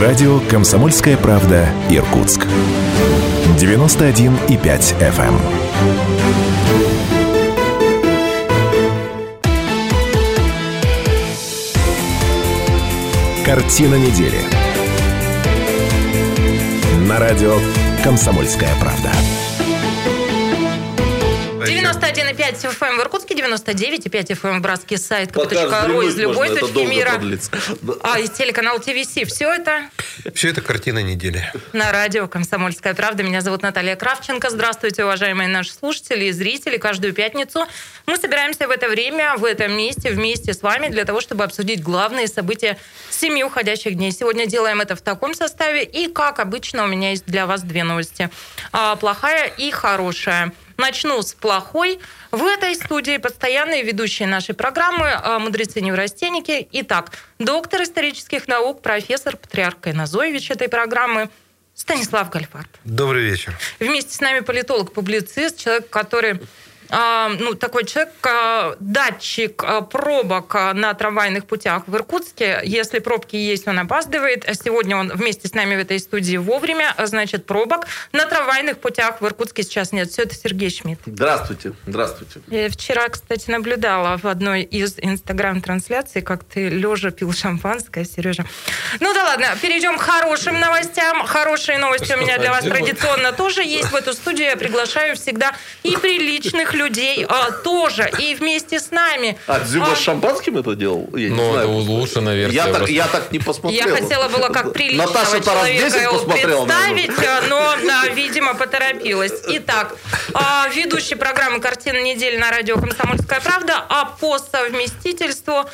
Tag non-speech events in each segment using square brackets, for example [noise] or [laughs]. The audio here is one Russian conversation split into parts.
Радио «Комсомольская правда» Иркутск. 91,5 FM. Картина недели. На радио «Комсомольская правда». 91,5 FM в 99,5 FM в Братске, сайт kp.ru из любой можно, точки мира. продлится. А, из телеканала ТВС. Все это Все это картина недели. на радио «Комсомольская правда». Меня зовут Наталья Кравченко. Здравствуйте, уважаемые наши слушатели и зрители. Каждую пятницу мы собираемся в это время, в этом месте, вместе с вами для того, чтобы обсудить главные события семи уходящих дней. Сегодня делаем это в таком составе. И, как обычно, у меня есть для вас две новости. А, Плохая и хорошая. Начну с плохой. В этой студии постоянные ведущие нашей программы а, мудрецы-неврастенники. Итак, доктор исторических наук, профессор, патриарх Кайназоевич этой программы Станислав Гальфарб. Добрый вечер. Вместе с нами политолог-публицист, человек, который ну, такой человек, а, датчик а, пробок а, на трамвайных путях в Иркутске. Если пробки есть, он опаздывает. А Сегодня он вместе с нами в этой студии вовремя. А, Значит, пробок на трамвайных путях в Иркутске сейчас нет. Все это Сергей Шмидт. Здравствуйте, здравствуйте. Я вчера, кстати, наблюдала в одной из инстаграм-трансляций, как ты лежа пил шампанское, Сережа. Ну да ладно, перейдем к хорошим новостям. Хорошие новости у меня для вас традиционно тоже есть. В эту студию я приглашаю всегда и приличных людей а, тоже. И вместе с нами. А, Дзюба А, с шампанским это делал? Я не Ну, это знаю. улучшенная версия. Я так, я так не посмотрел. Я хотела было как приличного Наташа-то раз человека 10 его представить, но, да, видимо, поторопилась. Итак, а, ведущий программы «Картина недели» на радио «Комсомольская правда», а по совместительству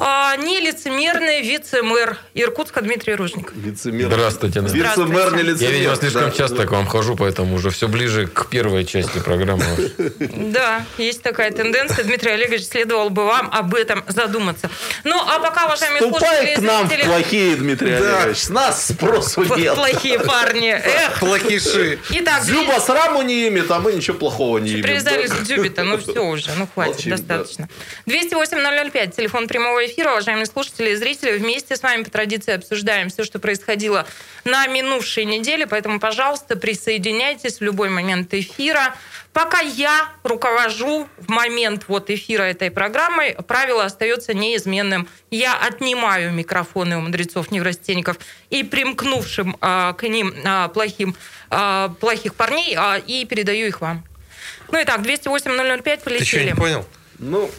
а, нелицемерный вице-мэр Иркутска Дмитрий Ружников. Вице-мэр. Здравствуйте. Настя. Вице-мэр не лицемер. Я, видимо, слишком Да, часто да. к вам хожу, поэтому уже все ближе к первой части программы. Да, есть такая тенденция. Дмитрий Олегович, следовало бы вам об этом задуматься. Ну, а пока, уважаемые слушатели к нам в плохие, Дмитрий Да. Олегович. С нас спросу нет. плохие парни. [laughs] Эх. Плохиши. Итак, Дзюба сраму не имеет, а мы ничего плохого не имеем. Привязались Да. к Дзюбе-то, ну все уже, ну хватит, да. достаточно. 208-005, телефон прямого эфира, уважаемые слушатели и зрители, вместе с вами по традиции обсуждаем все, что происходило на минувшей неделе, поэтому, пожалуйста, присоединяйтесь в любой момент эфира. Пока я руковожу в момент вот эфира этой программы, правило остается неизменным. Я отнимаю микрофоны у мудрецов-неврастенников и примкнувшим а, к ним а, плохим, а, плохих парней а, и передаю их вам. Ну и так, 208-005 Ты что, полетели. не понял? Ну,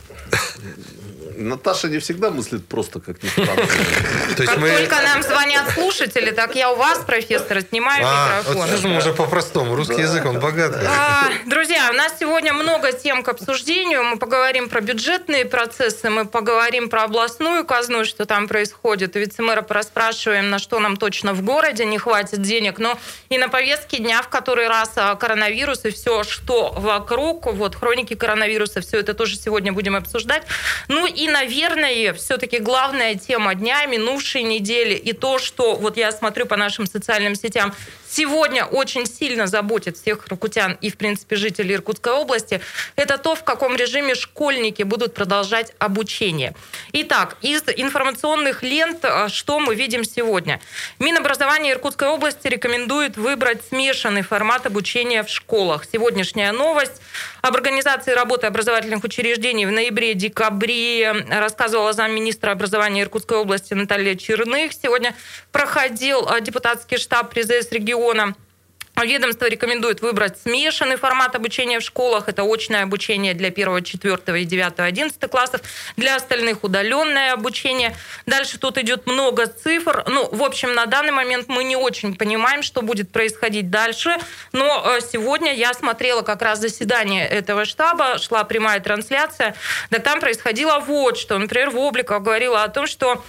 Наташа не всегда мыслит просто, как [laughs] есть Как только нам звонят слушатели, так я у вас, профессор, отнимаю А, вот микрофон. мы уже по-простому. Русский язык, он богатый. А, Друзья, у нас сегодня много тем к обсуждению. Мы поговорим про бюджетные процессы, мы поговорим про областную казну, что там происходит. У вице-мэра порасспрашиваем, на что нам точно в городе не хватит денег. Но и на повестке дня в который раз коронавирус и все, что вокруг. Вот хроники коронавируса, все это тоже сегодня будем обсуждать. Ну и, наверное, все-таки главная тема дня, минувшей недели, и то, что вот я смотрю по нашим социальным сетям, сегодня очень сильно заботит всех иркутян и, в принципе, жителей Иркутской области, это то, в каком режиме школьники будут продолжать обучение. Итак, из информационных лент, а, что мы видим сегодня? Минобразование Иркутской области рекомендует выбрать смешанный формат обучения в школах. Сегодняшняя новость об организации работы образовательных учреждений в ноябре-декабре рассказывала замминистра образования Иркутской области Наталья Черных. Сегодня проходил а, депутатский штаб ПРИЗС региона. Ведомство рекомендует выбрать смешанный формат обучения в школах. Это очное обучение для 1, 4 и 9, 11 классов. Для остальных удаленное обучение. Дальше тут идет много цифр. Ну, в общем, на данный момент мы не очень понимаем, что будет происходить дальше. Но э, сегодня я смотрела как раз заседание этого штаба, шла прямая трансляция. Да там происходило вот что. Например, Вобликова говорила о том, что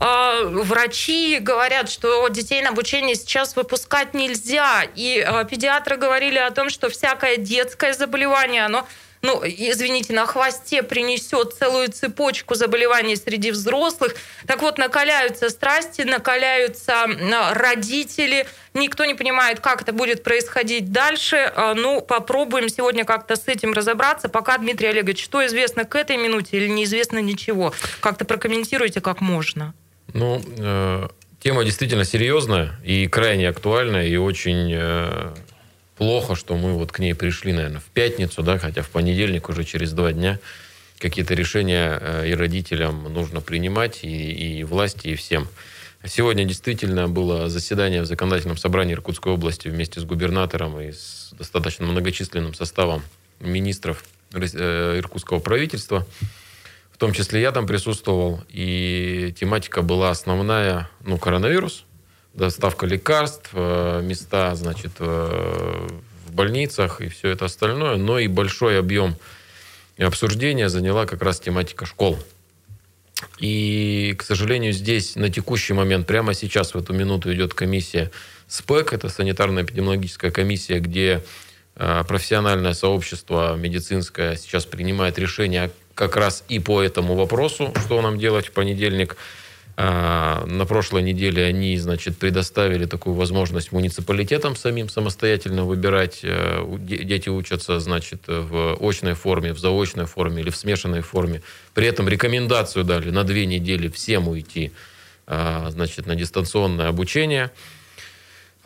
врачи говорят, что детей на обучение сейчас выпускать нельзя. И а, педиатры говорили о том, что всякое детское заболевание, оно ну, извините, на хвосте принесет целую цепочку заболеваний среди взрослых. Так вот, накаляются страсти, накаляются а, родители. Никто не понимает, как это будет происходить дальше. А, Ну, попробуем сегодня как-то с этим разобраться. Пока, Дмитрий Олегович, что известно к этой минуте или неизвестно ничего? Как-то прокомментируйте, как можно. Ну, э, Тема действительно серьезная и крайне актуальная, и очень э, плохо, что мы вот к ней пришли, наверное, в пятницу, да, хотя в понедельник уже через два дня какие-то решения э, и родителям нужно принимать, и, и власти, и всем. Сегодня действительно было заседание в законодательном собрании Иркутской области вместе с губернатором и с достаточно многочисленным составом министров э, иркутского правительства. Том числе я там присутствовал, и тематика была основная, ну, коронавирус, доставка лекарств, э, места, значит, э, в больницах и все это остальное, но и большой объем обсуждения заняла как раз тематика школ. И, к сожалению, здесь на текущий момент, прямо сейчас, в эту минуту идет комиссия СПЭК, это санитарно-эпидемиологическая комиссия, где э, профессиональное сообщество медицинское сейчас принимает решение как раз и по этому вопросу, что нам делать в понедельник. А, на прошлой неделе они, значит, предоставили такую возможность муниципалитетам самим самостоятельно выбирать. Э, дети учатся, значит, в очной форме, в заочной форме или в смешанной форме. При этом рекомендацию дали на две недели всем уйти, а, значит, на дистанционное обучение.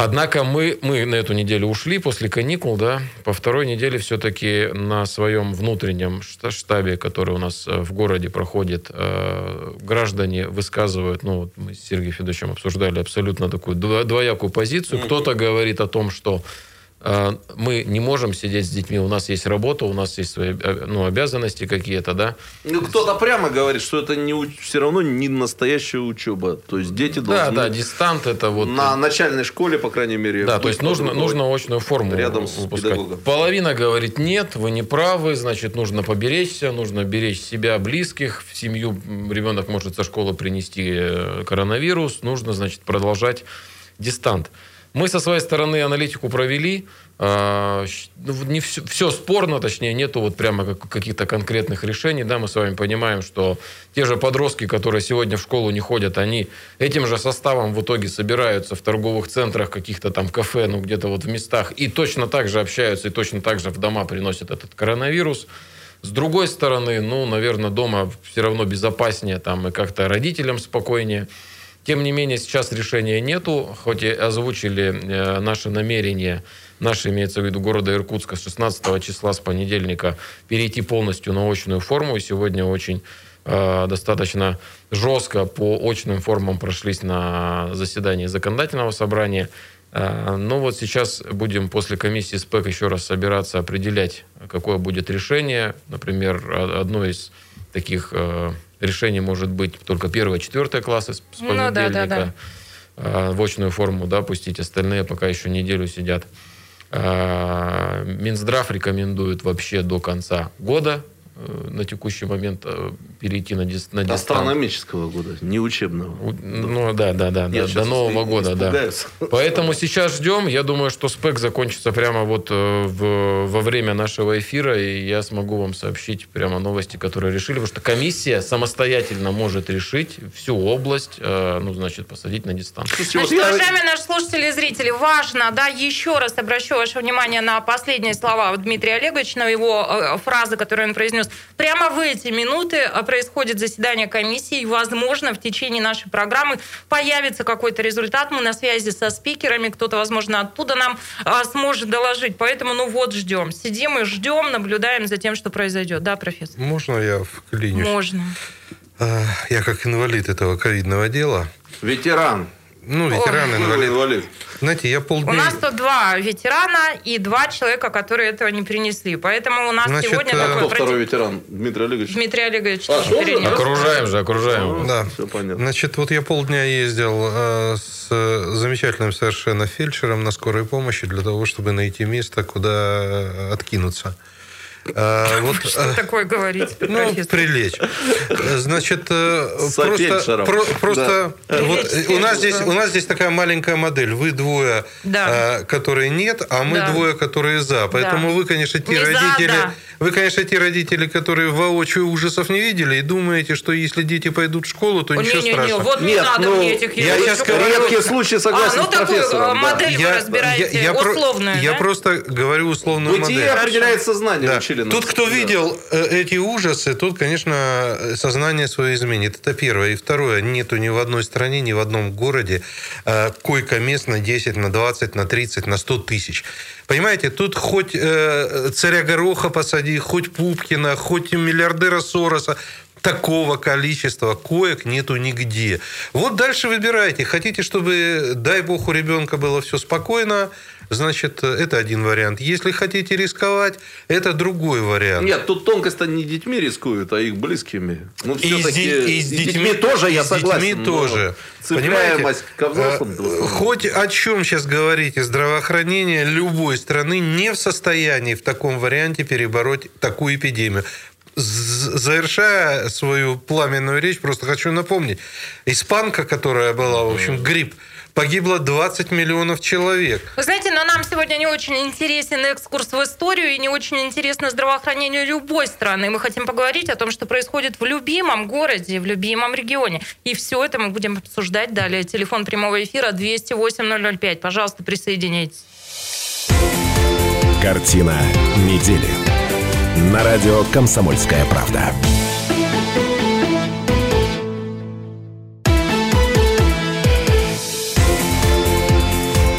Однако мы, мы на эту неделю ушли после каникул, да, по второй неделе все-таки на своем внутреннем штабе, который у нас э, в городе проходит, э, граждане высказывают, ну, вот мы с Сергеем Федоровичем обсуждали абсолютно такую двоякую позицию. Кто-то говорит о том, что мы не можем сидеть с детьми, у нас есть работа, у нас есть свои э, ну, обязанности какие-то, да. Ну, кто-то прямо говорит, что это не, все равно не настоящая учеба. То есть дети должны... Да, да, дистант это вот... На начальной школе, по крайней мере. Да, то есть нужно, нужно очную форму рядом с выпускать. педагогом. Половина говорит, нет, вы не правы, значит, нужно поберечься, нужно беречь себя, близких, в семью ребенок может со школы принести э, коронавирус, нужно, значит, продолжать дистант. Мы со своей стороны аналитику провели. А, ну, не все, все спорно, точнее, нету вот прямо каких-то конкретных решений. Да, мы с вами понимаем, что те же подростки, которые сегодня в школу не ходят, они этим же составом в итоге собираются в торговых центрах, каких-то там кафе, ну где-то вот в местах, и точно так же общаются, и точно так же в дома приносят этот коронавирус. С другой стороны, ну, наверное, дома все равно безопаснее, там, и как-то родителям спокойнее. Тем не менее, сейчас решения нету, хоть и озвучили э, наши намерения, наши, имеется в виду, города Иркутска с 16 числа, с понедельника, перейти полностью на очную форму. И сегодня очень э, достаточно жестко по очным формам прошлись на заседании законодательного собрания. Э, но вот сейчас будем после комиссии СПЭК еще раз собираться, определять, какое будет решение. Например, одно из таких решение может быть только первая, четвертая классы с понедельника. Ну, да, да, да. А, в очную форму, да, пустить. Остальные пока еще неделю сидят. А, Минздрав рекомендует вообще до конца года на текущий момент э, перейти на, дис, на дистант. Астрономического года, не учебного. Ну да, да, да, да до Нового года, да. Поэтому сейчас ждем. Я думаю, что спек закончится прямо вот э, в, во время нашего эфира, и я смогу вам сообщить прямо новости, которые решили, потому что комиссия самостоятельно может решить всю область, ну, значит, посадить на дистант. Значит, уважаемые наши слушатели и зрители, важно, да, еще раз обращу ваше внимание на последние слова Дмитрия Олеговича, на его фразы, которые он произнес Прямо в эти минуты а, происходит заседание комиссии, и, возможно, в течение нашей программы появится какой-то результат. Мы на связи со спикерами, кто-то, возможно, оттуда нам а, сможет доложить. Поэтому, ну вот, ждем. Сидим и ждем, наблюдаем за тем, что произойдет. Да, профессор? Можно я вклинюсь? Можно. А, я как инвалид этого ковидного дела. Ветеран. Ну, ветеран, инвалид. инвалид. Знаете, я полдня... У нас тут два ветерана и два человека, которые этого не принесли. Поэтому у нас Значит, сегодня а такой... Кто второй ветеран? Дмитрий Олегович? Дмитрий Олегович. А, окружаем же, окружаем. Да. Все понятно. Значит, вот я полдня ездил э, с замечательным совершенно фельдшером на скорой помощи для того, чтобы найти место, куда э, откинуться. А, вот, Что а, такое говорить? Ну, прилечь. Значит, э, просто, про, просто да. вот у нас здесь у нас здесь такая маленькая модель. Вы двое, да. которые нет, а мы да. двое, которые за. Поэтому да. вы, конечно, те Не родители. За, да вы, конечно, те родители, которые воочию ужасов не видели и думаете, что если дети пойдут в школу, то О, ничего не, страшного. Не, вот Нет, не надо ну, мне этих я сейчас редкие случаи согласен а, ну, с профессором. Такую да. модель я, вы разбираете, я, я, условную, я да? просто говорю условную Бытие модель. определяет сознание да. Усиленность. Тут, кто да. видел э, эти ужасы, тут, конечно, сознание свое изменит. Это первое. И второе, нету ни в одной стране, ни в одном городе э, койко-мест на 10, на 20, на 30, на 100 тысяч. Понимаете, тут хоть э, царя Гороха посади, хоть Пупкина, хоть миллиардера Сороса, такого количества коек нету нигде. Вот дальше выбирайте. Хотите, чтобы, дай бог, у ребенка было все спокойно, значит, это один вариант. Если хотите рисковать, это другой вариант. Нет, тут тонкость-то не детьми рискуют, а их близкими. Ну, и, с, и с детьми, тоже, я согласен. С детьми тоже. Понимаете, ко взрослым. А, хоть о чем сейчас говорите, здравоохранение любой страны не в состоянии в таком варианте перебороть такую эпидемию завершая свою пламенную речь, просто хочу напомнить. Испанка, которая была, в общем, грипп, погибло 20 миллионов человек. Вы знаете, но нам сегодня не очень интересен экскурс в историю и не очень интересно здравоохранение любой страны. Мы хотим поговорить о том, что происходит в любимом городе, в любимом регионе. И все это мы будем обсуждать далее. Телефон прямого эфира 208-005. Пожалуйста, присоединяйтесь. Картина недели на радио «Комсомольская правда».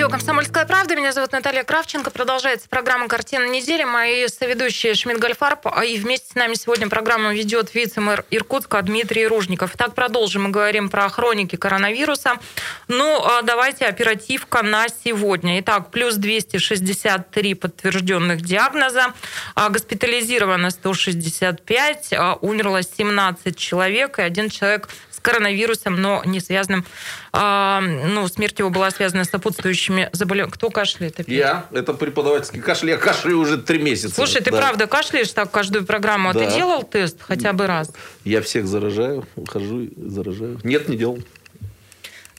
Радио «Комсомольская правда». Меня зовут Наталья Кравченко. Продолжается программа «Картина недели». Мои соведущие Шмидт Гольфарб. А и вместе с нами сегодня программу ведет вице-мэр Иркутска Дмитрий Ружников. Так, продолжим. Мы говорим про хроники коронавируса. Ну, а давайте оперативка на сегодня. Итак, плюс 263 подтвержденных диагноза. А госпитализировано 165. Умерло 17 человек. И один человек коронавирусом, но не связанным, а, ну, смерть его была связана с сопутствующими заболеваниями. Кто кашляет? Опять? Я. Это преподавательский кашель. Я кашляю уже три месяца. Слушай, ты да. правда кашляешь так каждую программу? А да. ты делал тест хотя бы раз? Я всех заражаю, хожу и заражаю. Нет, не делал.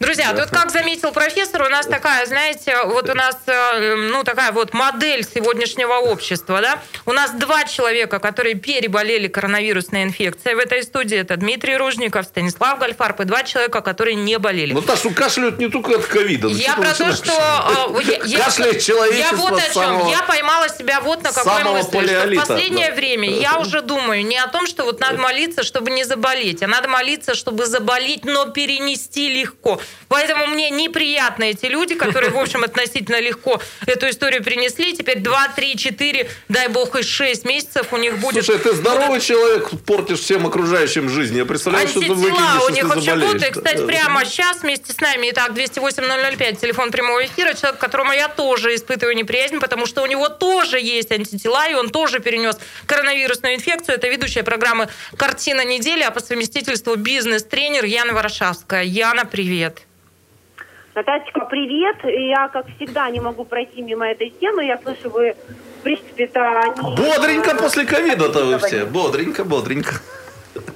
Друзья, тут как заметил профессор, у нас такая, знаете, вот у нас, э, ну, такая вот модель сегодняшнего общества, да? У нас два человека, которые переболели коронавирусной инфекцией в этой студии. Это Дмитрий Ружников, Станислав Гальфарб и два человека, которые не болели. Ну, Ташу кашляют не только от ковида. Я про то, что... Э, [laughs] Кашляет человечество Я вот о чем. Я поймала себя вот на какой мысли, в последнее время я [laughs] уже думаю не о том, что вот надо молиться, чтобы не заболеть, а надо молиться, чтобы заболеть, но перенести легко. Поэтому мне неприятны эти люди, которые, в общем, относительно легко эту историю принесли. Теперь 2, 3, 4, дай бог, и 6 месяцев у них будет... Слушай, ты здоровый будут... человек, портишь всем окружающим жизнь. Я представляю, что ты выкинешь, у них вообще будут. И, кстати, прямо сейчас вместе с нами, итак, 208-005, телефон прямого эфира, человек, которому я тоже испытываю неприязнь, потому что у него тоже есть антитела, и он тоже перенес коронавирусную инфекцию. Это ведущая программы «Картина недели», а по совместительству бизнес-тренер Яна Ворошавская. Яна, привет. Натальечка, привет. Я, как всегда, не могу пройти мимо этой темы. Я слышу, вы, в принципе-то... Не... Бодренько после ковида-то вы все. Бодренько, бодренько.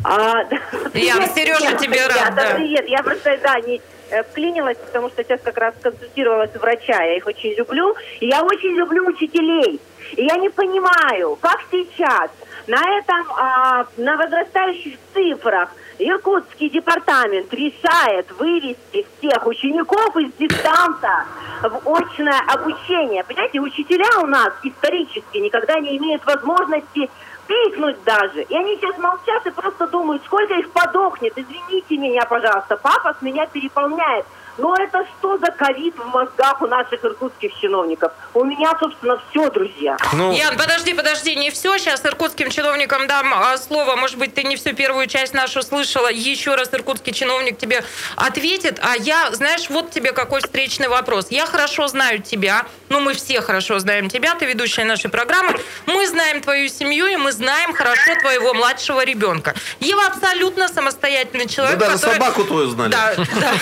А, да. Я, Сережа, тебе рад. Да. Привет. Я просто, да, не э, вклинилась, потому что сейчас как раз консультировалась у врача. Я их очень люблю. И я очень люблю учителей. И я не понимаю, как сейчас на этом, а, на возрастающих цифрах Иркутский департамент решает вывести всех учеников из дистанта в очное обучение. Понимаете, учителя у нас исторически никогда не имеют возможности пикнуть даже. И они сейчас молчат и просто думают, сколько их подохнет. Извините меня, пожалуйста, папа с меня переполняет. Но это что за ковид в мозгах у наших иркутских чиновников? У меня, собственно, все, друзья. Ну... Ян, подожди, подожди, не все. Сейчас иркутским чиновникам дам а, слово. Может быть, ты не всю первую часть нашу слышала. Еще раз иркутский чиновник тебе ответит. А я, знаешь, вот тебе какой встречный вопрос. Я хорошо знаю тебя. Ну, мы все хорошо знаем тебя. Ты ведущая нашей программы. Мы знаем твою семью, и мы знаем хорошо твоего младшего ребенка. Ева абсолютно самостоятельный человек. Мы даже который... собаку твою знали. Да, да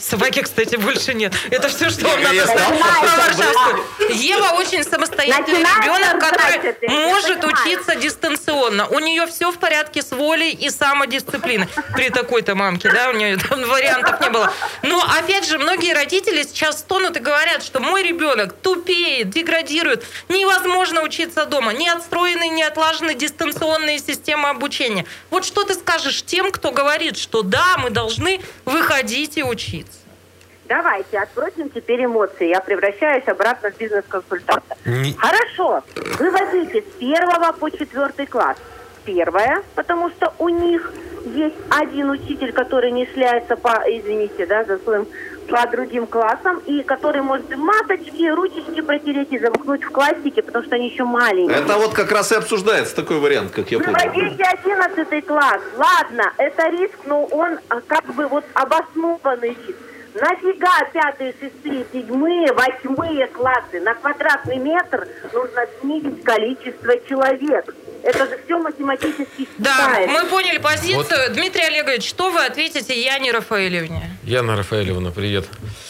Собаки, кстати, больше нет. Это все, что вам надо знать Ева очень самостоятельный ребенок, который может учиться дистанционно. У нее все в порядке с волей и самодисциплиной. При такой-то мамке, да, у нее там вариантов не было. Но, опять же, многие родители сейчас стонут и говорят, что мой ребенок тупеет, деградирует. Невозможно учиться дома. Не отстроены, не отлажены дистанционные системы обучения. Вот что ты скажешь тем, кто говорит, что да, мы должны выходить и учиться? Давайте отбросим теперь эмоции. Я превращаюсь обратно в бизнес-консультанта. Не... Хорошо. Выводите с первого по четвертый класс. Первое, потому что у них есть один учитель, который не шляется по, извините, да, за своим по другим классам, и который может маточки, ручечки протереть и замкнуть в классике, потому что они еще маленькие. Это вот как раз и обсуждается такой вариант, как я понял. Выводите 11 класс. Ладно, это риск, но он а, как бы вот обоснованный риск. Нафига пятые, шестые, седьмые, восьмые классы? На квадратный метр нужно снизить количество человек. Это же все математически Да, мы поняли позицию. Вот. Дмитрий Олегович, что вы ответите Яне Рафаэлевне? Яна Рафаэлевна, привет.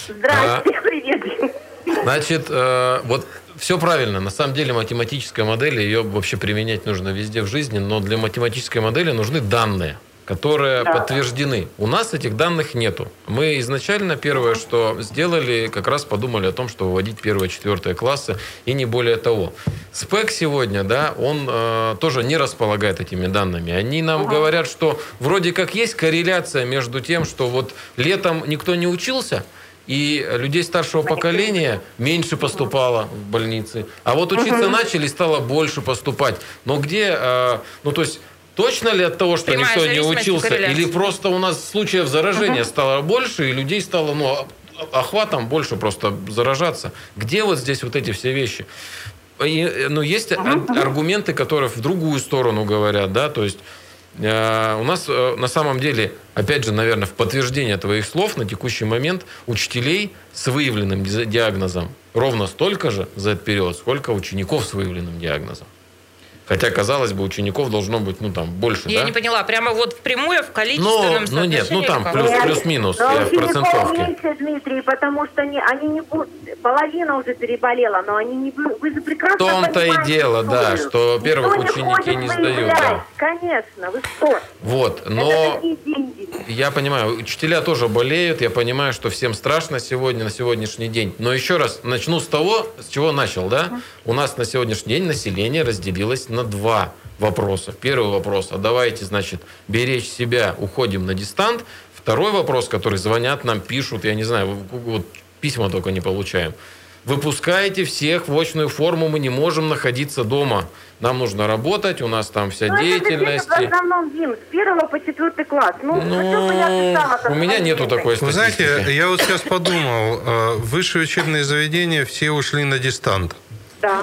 Здравствуйте, а, привет. Значит, э, вот все правильно. На самом деле математическая модель, ее вообще применять нужно везде в жизни, но для математической модели нужны данные которые да. подтверждены. У нас этих данных нету. Мы изначально первое, что сделали, как раз подумали о том, что вводить первые, четвертые классы и не более того. СПЭК сегодня, да, он э, тоже не располагает этими данными. Они нам ага. говорят, что вроде как есть корреляция между тем, что вот летом никто не учился, и людей старшего поколения меньше поступало в больницы. А вот учиться начали, стало больше поступать. Но где, э, ну то есть Точно ли от того, что Прямая никто не учился, или просто у нас случаев заражения uh-huh. стало больше, и людей стало, ну, охватом больше просто заражаться? Где вот здесь вот эти все вещи? И, ну, есть uh-huh. аргументы, которые в другую сторону говорят, да, то есть э, у нас э, на самом деле, опять же, наверное, в подтверждение твоих слов на текущий момент учителей с выявленным диагнозом ровно столько же за этот период, сколько учеников с выявленным диагнозом. Хотя, казалось бы, учеников должно быть, ну, там, больше, Я да? не поняла, прямо вот впрямую в количественном ну, ну нет, ну, там, плюс, плюс-минус, но я в процентовке. меньше, Дмитрий, потому что они, они не будут, половина уже переболела, но они не, вы, вы же прекрасно В том-то и дело, да, что, во-первых, ученики не сдают. Да. Конечно, вы что? Вот, но... Я понимаю, учителя тоже болеют, я понимаю, что всем страшно сегодня, на сегодняшний день. Но еще раз, начну с того, с чего начал, да? У нас на сегодняшний день население разделилось на два вопроса. Первый вопрос, а давайте, значит, беречь себя, уходим на дистант. Второй вопрос, который звонят нам, пишут, я не знаю, вот письма только не получаем. Выпускайте всех в очную форму, мы не можем находиться дома. Нам нужно работать, у нас там вся ну, деятельность. Это в основном, Дим, с первого по четвертый класс. Ну, ну я у меня нету такой статистики. Вы знаете, я вот сейчас подумал, э, высшие учебные заведения все ушли на дистант. Да.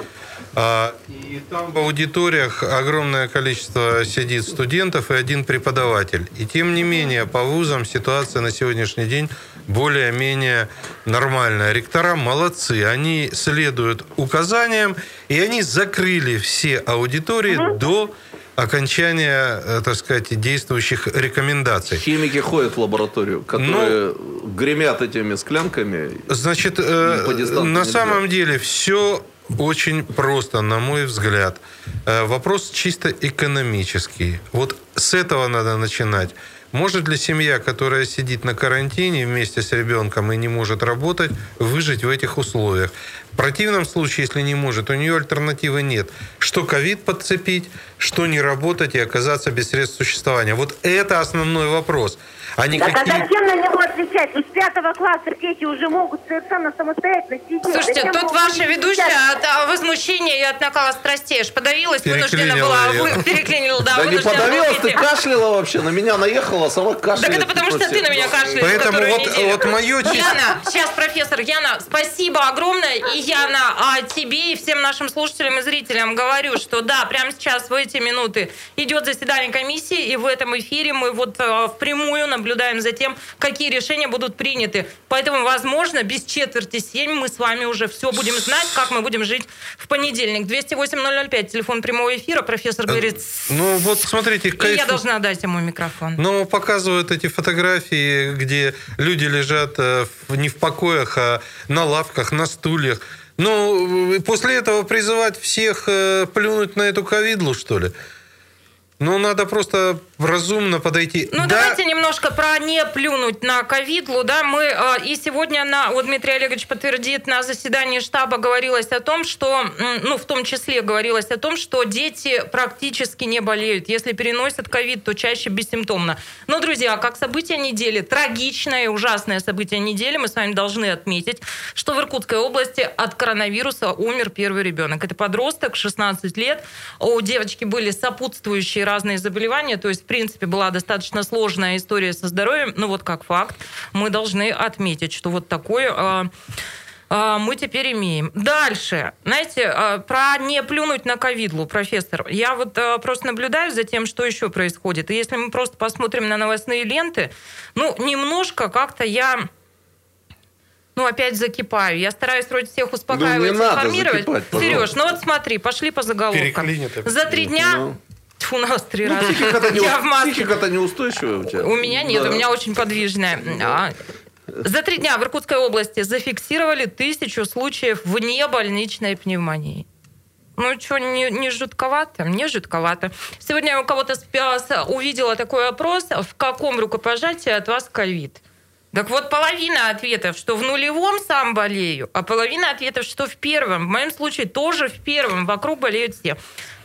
А, и там в аудиториях огромное количество сидит студентов и один преподаватель. И тем не менее, по вузам ситуация на сегодняшний день более-менее нормальная. Ректора молодцы, они следуют указаниям, и они закрыли все аудитории угу. до окончания, э, так сказать, действующих рекомендаций. Химики ходят в лабораторию, которые ну, гремят этими склянками. Значит, э, на самом деле все очень просто, на мой взгляд. Э, вопрос чисто экономический. Вот с этого надо начинать. Может ли семья, которая сидит на карантине вместе с ребенком и не может работать, выжить в этих условиях? В противном случае, если не может, у нее альтернативы нет. Что ковид подцепить, что не работать и оказаться без средств существования. Вот это основной вопрос. А не так какие... а зачем на него отвечать? Из пятого класса дети уже могут совершенно самостоятельно сидеть. Слушайте, зачем тут ваша ведущая от а, возмущения и от накала страстей аж подавилась, вынуждена была, вы, переклинила, да, Да не подавилась, ты кашляла вообще, на меня наехала, сама кашляет. Так это потому, что ты на меня кашляешь Поэтому вот, вот мое... Яна, сейчас, профессор, Яна, спасибо огромное. И Яна, а тебе и всем нашим слушателям и зрителям говорю, что да, прямо сейчас в эти минуты идет заседание комиссии, и в этом эфире мы вот э, впрямую наблюдаем за тем, какие решения будут приняты. Поэтому, возможно, без четверти семь мы с вами уже все будем знать, как мы будем жить в понедельник. 208-005, телефон прямого эфира, профессор э, говорит... Ну вот смотрите... И я должна дать ему микрофон. Ну, показывают эти фотографии, где люди лежат э, не в покоях, а на лавках, на стульях. Ну, после этого призывать всех э, плюнуть на эту ковидлу, что ли? Ну, надо просто разумно подойти. Ну, да. давайте немножко про не плюнуть на ковидлу. Да? Мы э, и сегодня, на, вот Дмитрий Олегович подтвердит, на заседании штаба говорилось о том, что, ну, в том числе говорилось о том, что дети практически не болеют. Если переносят ковид, то чаще бессимптомно. Но, друзья, как событие недели, трагичное и ужасное событие недели, мы с вами должны отметить, что в Иркутской области от коронавируса умер первый ребенок. Это подросток, 16 лет. У девочки были сопутствующие разные заболевания, то есть принципе, была достаточно сложная история со здоровьем. Ну, вот как факт, мы должны отметить, что вот такое э, э, мы теперь имеем. Дальше. Знаете, э, про не плюнуть на ковидлу, профессор. Я вот просто наблюдаю за тем, что еще происходит. И если мы просто посмотрим на новостные ленты, ну, немножко как-то я ну, опять закипаю. Я стараюсь вроде всех успокаивать, ну, информировать. Закипать, Сереж, ну вот смотри, пошли по заголовкам. За три дня ну. У нас три ну, раза. Психика-то не, я в маске. Психика-то неустойчивая у тебя. У меня нет, да. у меня очень подвижная. А, за три дня в Иркутской области зафиксировали тысячу случаев вне больничной пневмонии. Ну что, не, не жутковато? Не жутковато. Сегодня я у кого-то увидела такой опрос, в каком рукопожатии от вас ковид. Так вот, половина ответов, что в нулевом сам болею, а половина ответов, что в первом. В моем случае тоже в первом. Вокруг болеют все.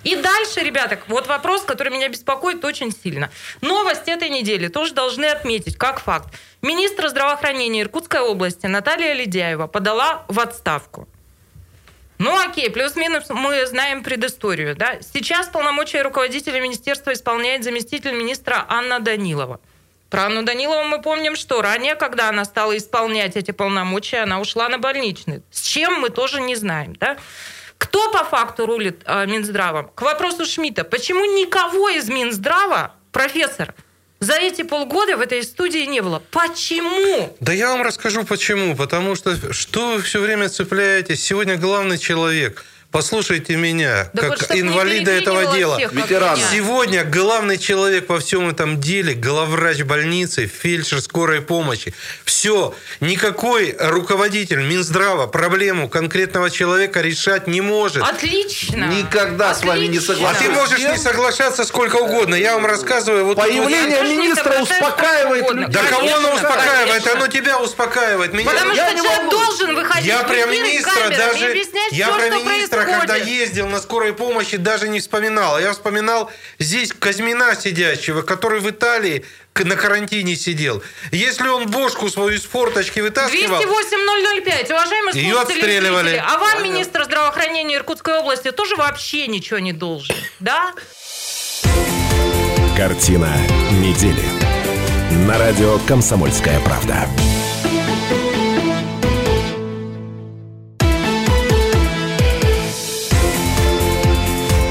И дальше, ребята, вот вопрос, который меня беспокоит очень сильно. Новость этой недели тоже должны отметить, как факт. Министр здравоохранения Иркутской области Наталья Ледяева подала в отставку. Ну окей, плюс-минус мы знаем предысторию. Да? Сейчас полномочия руководителя министерства исполняет заместитель министра Анна Данилова. Про Анну Данилову мы помним, что ранее, когда она стала исполнять эти полномочия, она ушла на больничный. С чем мы тоже не знаем. Да? Кто по факту рулит э, Минздравом? К вопросу Шмидта. Почему никого из Минздрава, профессор, за эти полгода в этой студии не было. Почему? Да я вам расскажу почему. Потому что что вы все время цепляетесь? Сегодня главный человек – Послушайте меня, да как вот, инвалида этого дела. Ветеран. Сегодня главный человек во всем этом деле, главврач больницы, фельдшер скорой помощи. Все. Никакой руководитель Минздрава проблему конкретного человека решать не может. Отлично. Никогда Отлично. с вами не соглашусь. А ты можешь не соглашаться сколько угодно. Я вам рассказываю. Вот Появление вот, министра успокаивает людей. Да кого оно успокаивает? Конечно. Оно тебя успокаивает. Меня... Потому что человек должен выходить я прям министра даже... Я про министра, когда ездил на скорой помощи, даже не вспоминал. Я вспоминал здесь Казьмина сидящего, который в Италии на карантине сидел. Если он бошку свою из форточки вытаскивал... 208-005, уважаемые ее отстреливали. Зрители, а вам министр здравоохранения Иркутской области тоже вообще ничего не должен, да? Картина недели. На радио «Комсомольская правда».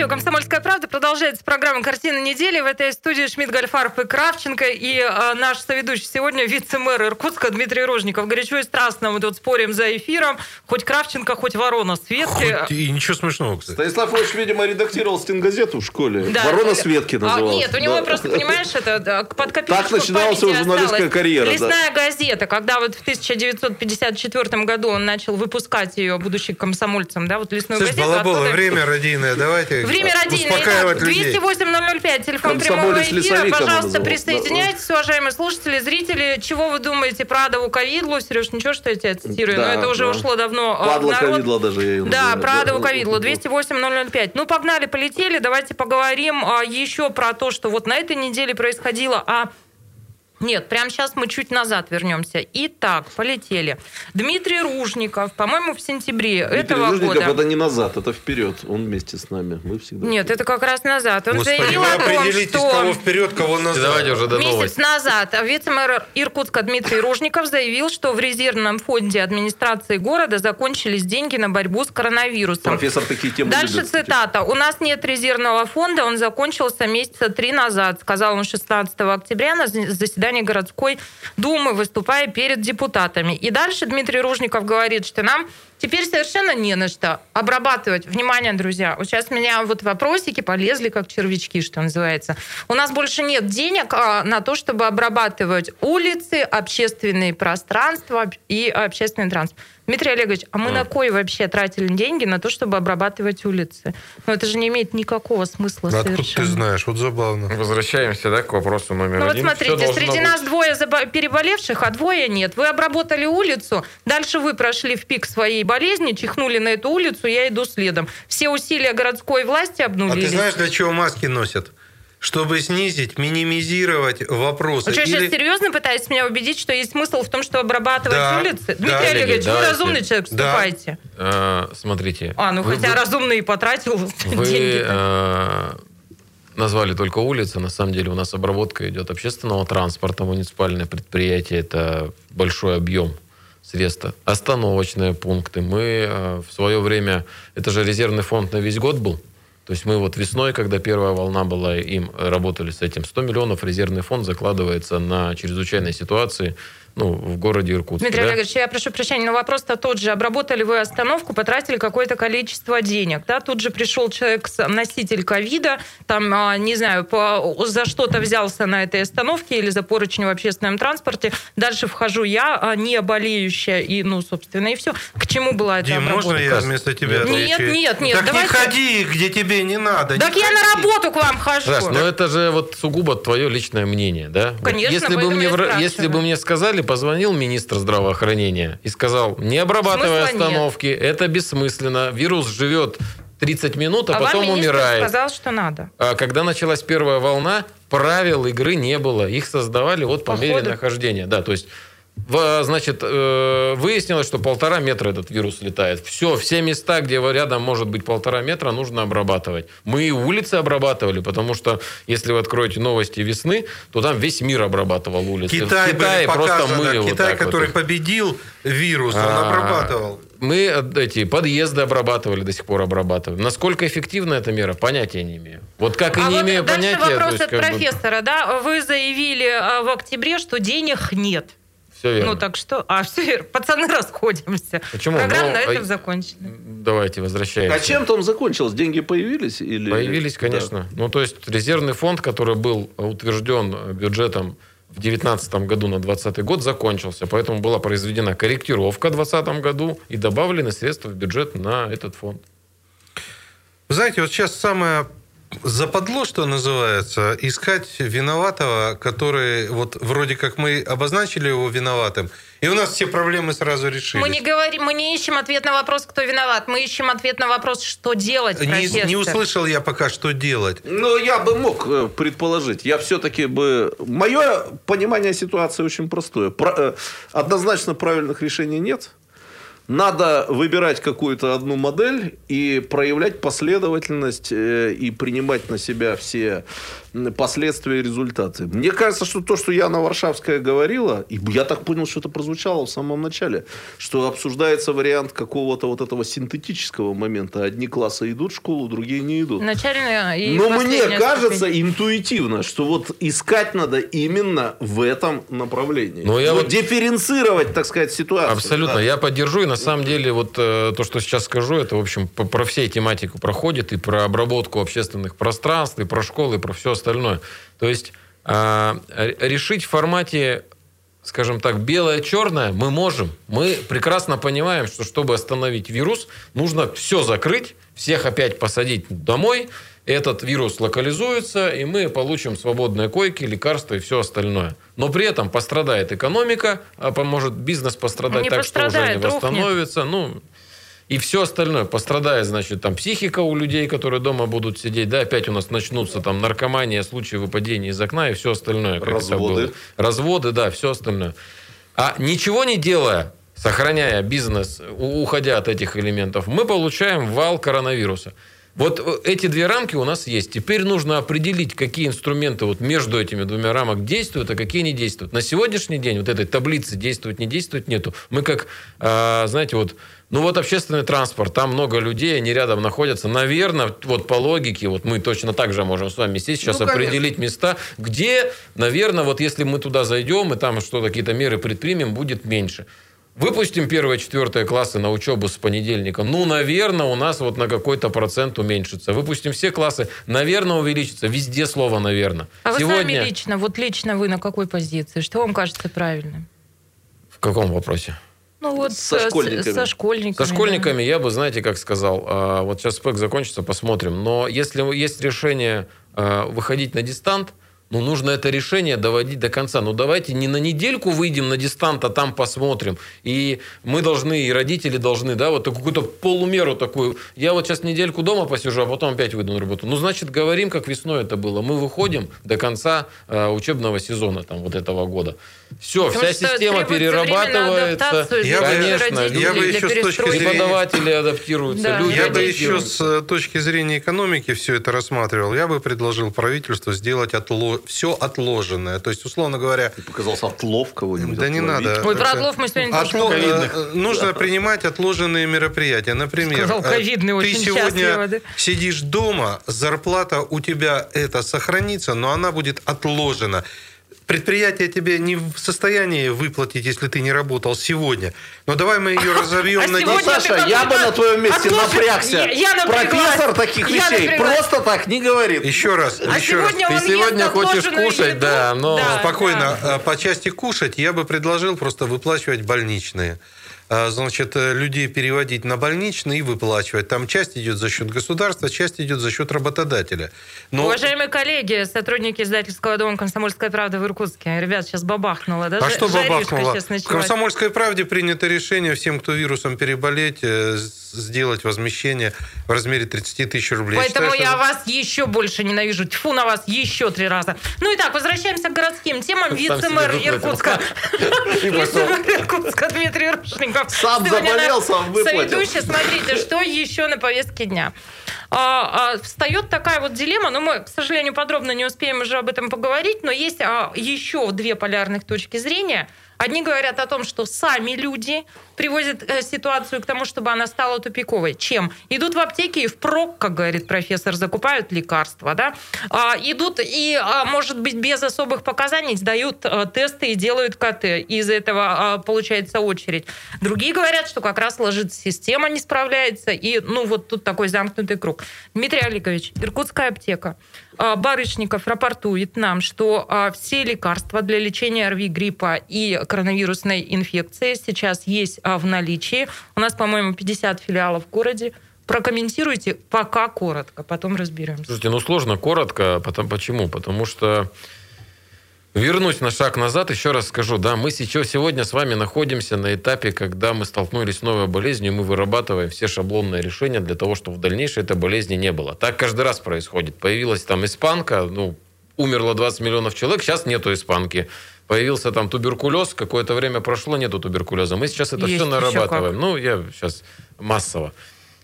Радио «Комсомольская правда». Продолжается программа «Картина недели». В этой студии Шмидт, Гольфарб и Кравченко. И э, наш соведущий сегодня вице-мэр Иркутска Дмитрий Рожников. Горячо и страстно мы тут спорим за эфиром. Хоть Кравченко, хоть Ворона Светки. Хоть и ничего смешного, кстати. Станислав Ильич, видимо, редактировал стенгазету в школе. Да, Ворона Светки называлась. А, нет, у него да. просто, понимаешь, это под копеечку Так начиналась его журналистская карьера. Лесная да. газета, когда вот в 1954 году он начал выпускать ее, будучи комсомольцем, да, вот лесную Слышь, газету. Балабола, оттуда... время родийное, давайте. Время людей. 208-005, телефон прямого эфира. Пожалуйста, присоединяйтесь, уважаемые слушатели, зрители. Чего вы думаете про Адову Ковидлу? Сереж, ничего, что я тебя цитирую, да, но это уже да. ушло давно а, Падла. Ковидла даже я ее Да, про Адову Ковидлу. 208-005. Ну, погнали, полетели. Давайте поговорим а, еще про то, что вот на этой неделе происходило, а Нет, прямо сейчас мы чуть назад вернемся. Итак, полетели. Дмитрий Ружников, по-моему, в сентябре Дмитрий этого Ружников года. это не назад, это вперед. Он вместе с нами. Мы всегда. Нет, вперед. это как раз назад. Он Господи, заявил о том, что кого вперед, кого назад. Давайте уже до Месяц новости. назад вице-мэр Иркутска Дмитрий Ружников заявил, что в резервном фонде администрации города закончились деньги на борьбу с коронавирусом. Профессор такие темы Дальше любит, цитата. «У нас нет резервного фонда, он закончился месяца три назад», сказал он 16 октября на заседании заседании городской думы, выступая перед депутатами. И дальше Дмитрий Ружников говорит, что нам теперь совершенно не на что обрабатывать. Внимание, друзья, вот сейчас меня вот вопросики полезли, как червячки, что называется. У нас больше нет денег а, на то, чтобы обрабатывать улицы, общественные пространства и общественный транспорт. Дмитрий Олегович, а мы а. на кой вообще тратили деньги на то, чтобы обрабатывать улицы? Ну, это же не имеет никакого смысла Откуда совершенно. ты знаешь? Вот забавно. Возвращаемся, да, к вопросу номер ну, один. вот смотрите, среди быть... нас двое переболевших, а двое нет. Вы обработали улицу, дальше вы прошли в пик своей болезни, чихнули на эту улицу, я иду следом. Все усилия городской власти обнулились. А ты знаешь, для чего маски носят? Чтобы снизить, минимизировать вопросы. Вы что, Или... сейчас серьезно пытаетесь меня убедить, что есть смысл в том, что обрабатывать да, улицы? Дмитрий да, Олегович, вы разумный человек, вступайте. Да. Э, смотрите. А, ну вы, хотя вы, разумный и потратил вы, [laughs] деньги. Э, назвали только улицы. На самом деле у нас обработка идет общественного транспорта, муниципальное предприятие. Это большой объем средств. Остановочные пункты. Мы э, в свое время... Это же резервный фонд на весь год был. То есть мы вот весной, когда первая волна была, им работали с этим. 100 миллионов резервный фонд закладывается на чрезвычайные ситуации ну, в городе Иркутске. Дмитрий да? Олегович, я прошу прощения, но вопрос-то тот же. Обработали вы остановку, потратили какое-то количество денег. Да? Тут же пришел человек, носитель ковида, там, а, не знаю, по, за что-то взялся на этой остановке или за поручень в общественном транспорте. Дальше вхожу я, а, не болеющая, и, ну, собственно, и все. К чему была эта Дим, обработка? можно я вместо тебя Нет, отвечу? нет, нет. Так давайте... не ходи, где тебе не надо. Так я ходи. на работу к вам хожу. Раз, но это же вот сугубо твое личное мнение, да? Конечно, если бы мне, если бы мне сказали, позвонил министр здравоохранения и сказал, не обрабатывай Смысла остановки, нет. это бессмысленно, вирус живет 30 минут, а, а потом вам умирает. сказал, что надо. А когда началась первая волна, правил игры не было. Их создавали вот по, по мере ходу. нахождения. Да, то есть Значит, э, выяснилось, что полтора метра этот вирус летает. Все, все места, где рядом может быть полтора метра, нужно обрабатывать. Мы и улицы обрабатывали, потому что, если вы откроете новости весны, то там весь мир обрабатывал улицы. Китай в Китае просто мы Китай, вот который вот. победил вирус, он а, обрабатывал. Мы эти подъезды обрабатывали, до сих пор обрабатываем. Насколько эффективна эта мера, понятия не имею. Вот как и а не вот имею дальше понятия... вопрос есть, от профессора, бы... да? Вы заявили а, в октябре, что денег нет. Все верно. Ну так что, а все верно. Пацаны, расходимся. Почему? Программа ну, на этом а... закончена. Давайте возвращаемся. А чем там закончилось? Деньги появились или? Появились, конечно. Да. Ну то есть резервный фонд, который был утвержден бюджетом в 2019 году на 2020 год закончился, поэтому была произведена корректировка в 2020 году и добавлены средства в бюджет на этот фонд. Вы знаете, вот сейчас самое западло, что называется, искать виноватого, который вот вроде как мы обозначили его виноватым, и у нас все проблемы сразу решились. Мы не говорим, мы не ищем ответ на вопрос, кто виноват, мы ищем ответ на вопрос, что делать. Не, не услышал я пока, что делать. Ну, я бы мог э, предположить. Я все-таки бы... Мое понимание ситуации очень простое. Про... Э, однозначно правильных решений нет. Надо выбирать какую-то одну модель и проявлять последовательность э, и принимать на себя все последствия и результаты. Мне кажется, что то, что Яна Варшавская говорила, и я так понял, что это прозвучало в самом начале, что обсуждается вариант какого-то вот этого синтетического момента. Одни классы идут в школу, другие не идут. Начальная и Но мне кажется ступень. интуитивно, что вот искать надо именно в этом направлении. Но я вот, вот дифференцировать, так сказать, ситуацию. Абсолютно. Да. Я поддержу. И на самом деле вот э, то, что сейчас скажу, это, в общем, по, про всей тематику проходит. И про обработку общественных пространств, и про школы, и про все остальное. То есть э, решить в формате скажем так, белое-черное мы можем. Мы прекрасно понимаем, что чтобы остановить вирус, нужно все закрыть, всех опять посадить домой, этот вирус локализуется, и мы получим свободные койки, лекарства и все остальное. Но при этом пострадает экономика, а может бизнес пострадать не так, что уже не восстановится. Ну, И все остальное. Пострадает, значит, там психика у людей, которые дома будут сидеть. Да, опять у нас начнутся там наркомания, случаи выпадения из окна и все остальное. Разводы. Разводы, да, все остальное. А ничего не делая, сохраняя бизнес, уходя от этих элементов, мы получаем вал коронавируса. Вот э, эти две рамки у нас есть. Теперь нужно определить, какие инструменты вот между этими двумя рамок действуют, а какие не действуют. На сегодняшний день вот этой таблицы действует, не действует, нету. Мы как, э, знаете, вот, ну вот общественный транспорт, там много людей, они рядом находятся. Наверное, вот по логике, вот мы точно так же можем с вами сесть сейчас ну, определить места, где, наверное, вот если мы туда зайдем и там что-то, какие-то меры предпримем, будет меньше. Выпустим первые, четвертые классы на учебу с понедельника. Ну, наверное, у нас вот на какой-то процент уменьшится. Выпустим все классы, наверное, увеличится. Везде слово «наверное». А Сегодня... вы сами лично, вот лично вы на какой позиции? Что вам кажется правильным? В каком вопросе? Ну вот со э, школьниками. Со школьниками, со школьниками да. я бы, знаете, как сказал, вот сейчас СПЭК закончится, посмотрим. Но если есть решение выходить на дистант, ну, нужно это решение доводить до конца. Ну, давайте не на недельку выйдем на дистант, а там посмотрим. И мы должны, и родители должны, да, вот какую-то полумеру такую. Я вот сейчас недельку дома посижу, а потом опять выйду на работу. Ну, значит, говорим, как весной это было. Мы выходим до конца э, учебного сезона там вот этого года. Все, Потому вся система перерабатывается. Я Конечно, я бы еще с точки зрения... преподаватели адаптируются, да. люди Я бы еще с э, точки зрения экономики все это рассматривал. Я бы предложил правительству сделать отло... все отложенное. То есть, условно говоря... Ты показался отлов кого-нибудь. Да не надо. Ой, про отлов мы сегодня Отлов... Э, нужно да. принимать отложенные мероприятия. Например, Сказал, э, ты сегодня сидишь дома, зарплата у тебя это сохранится, но она будет отложена предприятие тебе не в состоянии выплатить, если ты не работал сегодня. Но давай мы ее разовьем [laughs] а на день. Саша, я бы на твоем месте Отложи... напрягся. Я, я Профессор таких я вещей напряглась. просто так не говорит. Еще раз. А еще сегодня раз. Ты сегодня хочешь кушать, еду? да, но... Да, Спокойно. Да. По части кушать я бы предложил просто выплачивать больничные. А, значит, э, людей переводить на больничный и выплачивать. Там часть идет за счет государства, часть идет за счет работодателя. Но... Уважаемые коллеги, сотрудники издательского дома «Комсомольская правда» в Иркутске. Ребят, сейчас бабахнуло. Даже а что бабахнуло? В «Комсомольской правде» принято решение всем, кто вирусом переболеть, э, сделать возмещение в размере 30 тысяч рублей. Поэтому я, я вас еще больше ненавижу. Тьфу на вас еще три раза. Ну и так, возвращаемся к городским темам. Вице-мэр Иркутска. [laughs] Вице-мэр Иркутска Дмитрий Рушников сам заболел, сам выплатил. Соведущий, смотрите, что еще на повестке дня. А, а, встает такая вот дилемма, но мы, к сожалению, подробно не успеем уже об этом поговорить, но есть а, еще две полярных точки зрения – Одни говорят о том, что сами люди приводят э, ситуацию к тому, чтобы она стала тупиковой. Чем? Идут в аптеки и впрок, как говорит профессор, закупают лекарства. Да? А, идут и, а, может быть, без особых показаний сдают а, тесты и делают КТ. Из этого а, получается очередь. Другие говорят, что как раз ложится система, не справляется. И, ну, вот тут такой замкнутый круг. Дмитрий Олегович, Иркутская аптека. Барышников рапортует нам, что все лекарства для лечения ОРВИ, гриппа и коронавирусной инфекции сейчас есть в наличии. У нас, по-моему, 50 филиалов в городе. Прокомментируйте пока коротко, потом разберемся. Слушайте, ну сложно коротко. Потом, почему? Потому что Вернусь на шаг назад, еще раз скажу, да, мы сейчас сегодня с вами находимся на этапе, когда мы столкнулись с новой болезнью, и мы вырабатываем все шаблонные решения для того, чтобы в дальнейшем этой болезни не было. Так каждый раз происходит. Появилась там испанка, ну, умерло 20 миллионов человек, сейчас нету испанки. Появился там туберкулез, какое-то время прошло, нету туберкулеза. Мы сейчас это Есть все нарабатываем. Ну, я сейчас массово.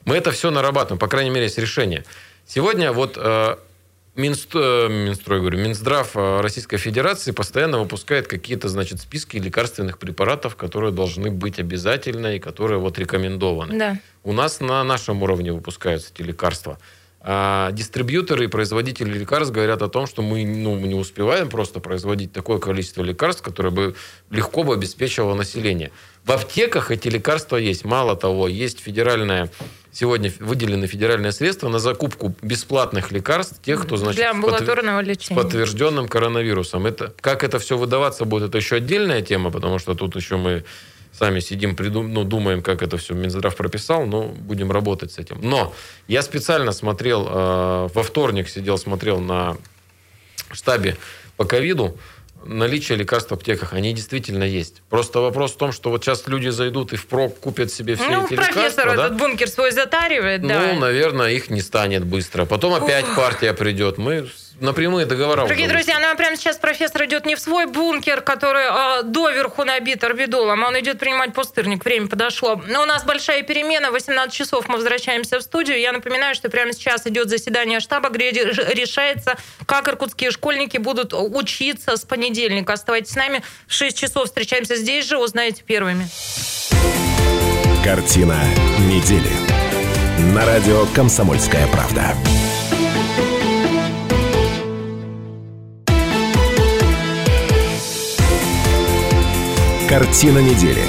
Мы это все нарабатываем, по крайней мере, есть решение. Сегодня вот э, Минст... Э, Минстрой, говорю, Минздрав э, Российской Федерации постоянно выпускает какие-то, значит, списки лекарственных препаратов, которые должны быть обязательны и которые вот рекомендованы. Да. У нас на нашем уровне выпускаются эти лекарства. А дистрибьюторы и производители лекарств говорят о том, что мы ну, не успеваем просто производить такое количество лекарств, которое бы легко бы обеспечивало население. В аптеках эти лекарства есть. Мало того, есть федеральная сегодня выделены федеральные средства на закупку бесплатных лекарств тех, кто, значит, Для амбулаторного с, лечения. с подтвержденным коронавирусом. Это, как это все выдаваться будет, это еще отдельная тема, потому что тут еще мы сами сидим, придум, ну, думаем, как это все Минздрав прописал, но будем работать с этим. Но я специально смотрел, э, во вторник сидел, смотрел на штабе по ковиду, наличие лекарств в аптеках, они действительно есть. Просто вопрос в том, что вот сейчас люди зайдут и впрок купят себе все ну, эти профессор лекарства. этот да? бункер свой затаривает, ну, да. Ну, наверное, их не станет быстро. Потом опять партия придет. Мы на прямые договора. Дорогие друзья, ну а прямо сейчас профессор идет не в свой бункер, который э, доверху набит орбидолом, а он идет принимать пустырник. Время подошло. Но у нас большая перемена. В 18 часов мы возвращаемся в студию. Я напоминаю, что прямо сейчас идет заседание штаба, где решается, как иркутские школьники будут учиться с понедельника. Оставайтесь с нами. В 6 часов встречаемся здесь же. Узнаете первыми. Картина недели. На радио «Комсомольская правда». Картина недели.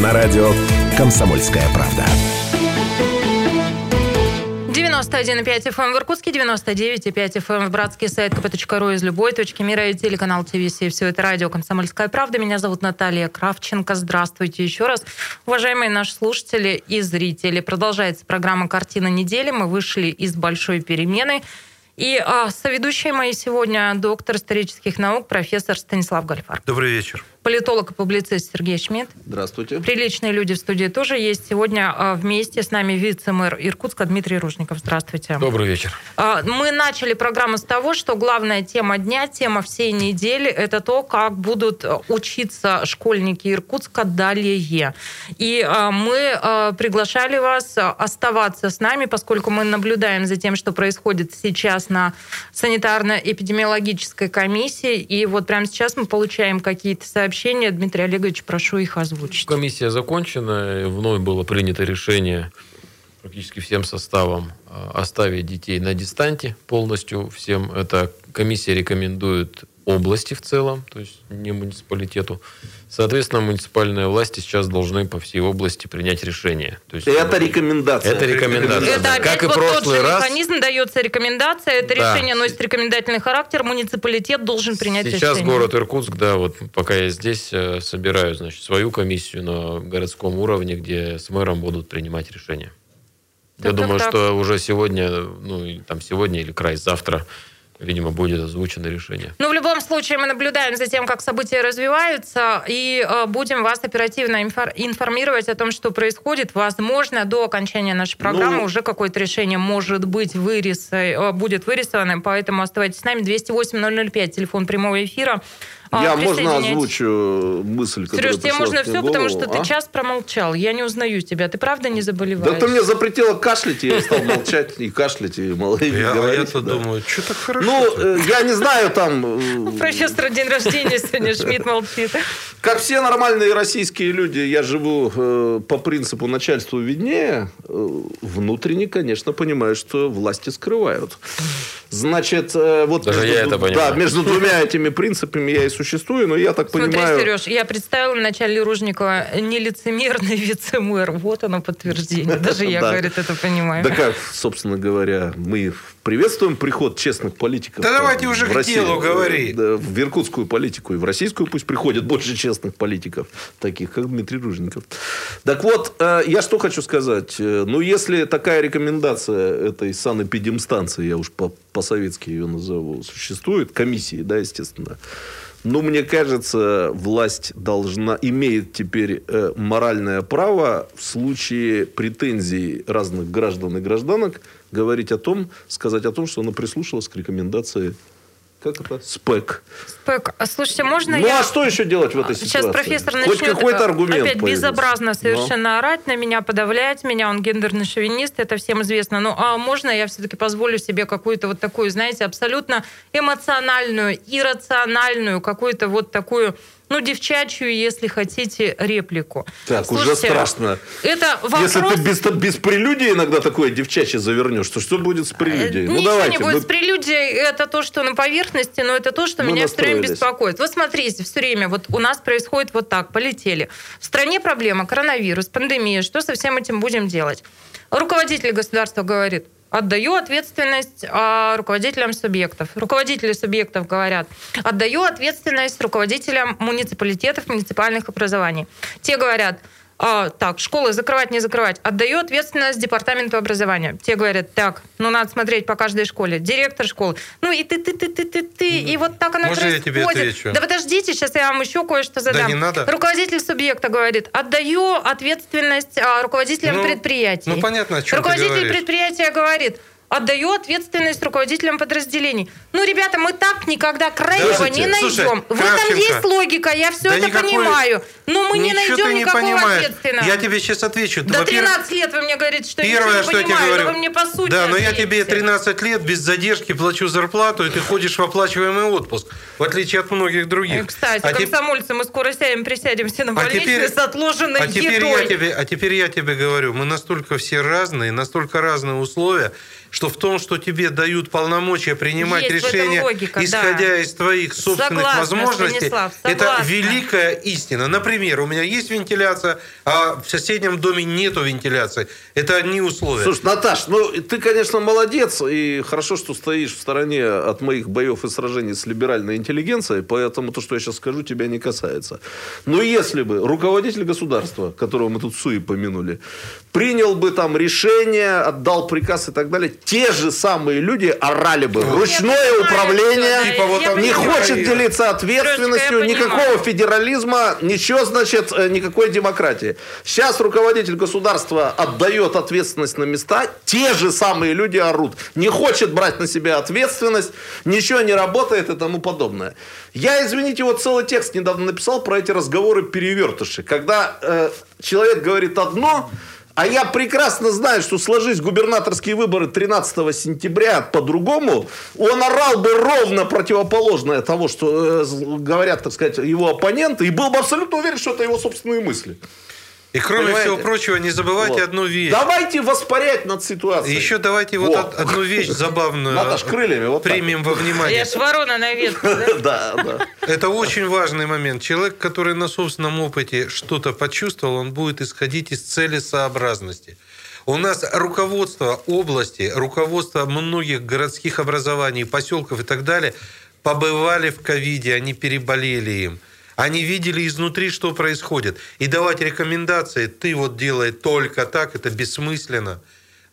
На радио «Комсомольская правда». 91,5 FM эм в Иркутске, 99,5 FM эм в Братске, сайт kp.ru из любой точки мира и телеканал ТВС. Все это радио «Комсомольская правда». Меня зовут Наталья Кравченко. Здравствуйте еще раз. Уважаемые наши слушатели и зрители, продолжается программа «Картина недели». Мы вышли из большой перемены. И а, соведущая моей сегодня доктор исторических наук, профессор Станислав Гальфар. Добрый вечер политолог и публицист Сергей Шмидт. Здравствуйте. Приличные люди в студии тоже есть. Сегодня а, вместе с нами вице-мэр Иркутска Дмитрий Ружников. Здравствуйте. Добрый вечер. А, мы начали программу с того, что главная тема дня, тема всей недели – это то, как будут учиться школьники Иркутска далее. И а, мы приглашали вас оставаться с нами, поскольку мы наблюдаем за тем, что происходит сейчас на санитарно-эпидемиологической комиссии. И вот прямо сейчас мы получаем какие-то сообщения сообщения. Дмитрий Олегович, прошу их озвучить. Комиссия закончена. Вновь было принято решение практически всем составом а, оставить детей на дистанте полностью всем. Это комиссия рекомендует области в целом, то есть не муниципалитету. Соответственно, муниципальные власти сейчас должны по всей области принять решение. То есть, это рекомендация. Это рекомендация. Это опять как вот и прошлый тот же раз. механизм дается рекомендация, это да. решение носит рекомендательный характер, муниципалитет должен принять сейчас решение. Сейчас город Иркутск, да, вот пока я здесь э, собираю, значит, свою комиссию на городском уровне, где с мэром будут принимать решения. Так, я так, думаю, так. что уже сегодня, ну, там сегодня или край завтра видимо, будет озвучено решение. Ну, в любом случае, мы наблюдаем за тем, как события развиваются, и э, будем вас оперативно информировать о том, что происходит. Возможно, до окончания нашей программы ну, уже какое-то решение может быть вырис, э, будет вырисовано, поэтому оставайтесь с нами. 208-005, телефон прямого эфира. А, Я можно озвучу мысль, которая Сереж, тебе можно все, голову, потому что а? ты час промолчал. Я не узнаю тебя. Ты правда не заболеваешь? Да ты мне запретила кашлять, и я стал молчать и кашлять, и говорить. Я, я-то думаю, что так хорошо? Ну, э, я не знаю там... У э, профессора день рождения сегодня, Шмидт молчит. Как все нормальные российские люди, я живу э, по принципу начальству виднее. Внутренне, конечно, понимаю, что власти скрывают. Значит, вот... Даже между, я это понимаю. Да, между [laughs] двумя этими принципами я и существую, но я так Смотри, понимаю... Сереж, я представила вначале Ружникова нелицемерный [laughs] вице-мэр. Вот оно подтверждение. Даже я, говорит, это понимаю. Да как, собственно говоря, мы приветствуем приход честных политиков. Да давайте уже к делу говори. В иркутскую политику и в российскую пусть приходят больше честных политиков, таких как Дмитрий Ружников. Так вот, э, я что хочу сказать. Э, ну, если такая рекомендация этой санэпидемстанции, я уж по-советски ее назову, существует, комиссии, да, естественно, ну, мне кажется, власть должна, имеет теперь э, моральное право в случае претензий разных граждан и гражданок говорить о том, сказать о том, что она прислушалась к рекомендации как это? СПЭК. СПЭК. А слушайте, можно ну, я... а что еще делать в этой Сейчас ситуации? Сейчас профессор Хоть начнет какой-то аргумент опять появился. безобразно совершенно Но. орать на меня, подавлять меня. Он гендерный шовинист, это всем известно. Ну, а можно я все-таки позволю себе какую-то вот такую, знаете, абсолютно эмоциональную, иррациональную, какую-то вот такую ну, девчачью, если хотите, реплику. Так, Слушайте, уже страшно. Это вопрос... Если ты без, без прелюдии иногда такое девчачье завернешь, то что будет с прелюдией? Ну, Ничего давайте, не будет мы... с прелюдией. Это то, что на поверхности, но это то, что мы меня все время беспокоит. Вот смотрите, все время вот у нас происходит вот так, полетели. В стране проблема, коронавирус, пандемия. Что со всем этим будем делать? Руководитель государства говорит, Отдаю ответственность а, руководителям субъектов. Руководители субъектов говорят, отдаю ответственность руководителям муниципалитетов, муниципальных образований. Те говорят, а, так, школы закрывать, не закрывать, отдаю ответственность департаменту образования. Те говорят, так, ну надо смотреть по каждой школе. Директор школы, ну и ты, ты, ты, ты, ты, ты, и вот так она Можно происходит. я тебе отвечу? Да подождите, сейчас я вам еще кое-что задам. Да не надо. Руководитель субъекта говорит, отдаю ответственность а, руководителям ну, предприятий. Ну понятно, о чем Руководитель предприятия говорит, отдаю ответственность руководителям подразделений. Ну, ребята, мы так никогда Слушайте, не найдем. слушай, в этом есть логика, я все да это никакой- понимаю. Но мы не найдем не никакого понимаешь. ответственного. Я тебе сейчас отвечу. До Во-первых, 13 лет вы мне говорите, что Первое, я что ничего я не тебе понимаю, говорю. но вы мне по сути Да, но я тебе 13 лет без задержки плачу зарплату, и ты ходишь в оплачиваемый отпуск, в отличие от многих других. Кстати, а теп- комсомольцы, мы скоро сядем, присядем все на А больничный теперь- с отложенной а теперь, едой. я тебе, а теперь я тебе говорю, мы настолько все разные, настолько разные условия, что в том, что тебе дают полномочия принимать Есть решения, логика, исходя да. из твоих собственных Согласна, возможностей, Станислав, это согласна. великая истина. Например, у меня есть вентиляция, а в соседнем доме нету вентиляции. Это одни условия. Слушай, Наташ, ну ты, конечно, молодец, и хорошо, что стоишь в стороне от моих боев и сражений с либеральной интеллигенцией, поэтому то, что я сейчас скажу, тебя не касается. Но если бы руководитель государства, которого мы тут суи помянули, принял бы там решение, отдал приказ и так далее, те же самые люди орали бы. Ручное управление, Типа вот не хочет делиться ответственностью, никакого федерализма, ничего, значит, э, никакой демократии. Сейчас руководитель государства отдает ответственность на места, те же самые люди орут. Не хочет брать на себя ответственность, ничего не работает и тому подобное. Я, извините, вот целый текст недавно написал про эти разговоры перевертыши. Когда э, человек говорит одно, а я прекрасно знаю, что сложись губернаторские выборы 13 сентября по-другому, он орал бы ровно противоположное того, что э, говорят, так сказать, его оппоненты, и был бы абсолютно уверен, что это его собственные мысли. И кроме Понимаете? всего прочего, не забывайте Вот. одну вещь. Давайте воспарять над ситуацией. Еще давайте вот, Вот. од- одну вещь забавную Наташ, крыльями, вот так. примем во Я внимание. ж ворона на ветке, да? [laughs] Да, да. Это очень важный момент. Человек, который на собственном опыте что-то почувствовал, он будет исходить из целесообразности. У нас руководство области, руководство многих городских образований, поселков и так далее побывали в ковиде, они переболели им. Они видели изнутри, что происходит. И давать рекомендации, ты вот делай только так, это бессмысленно.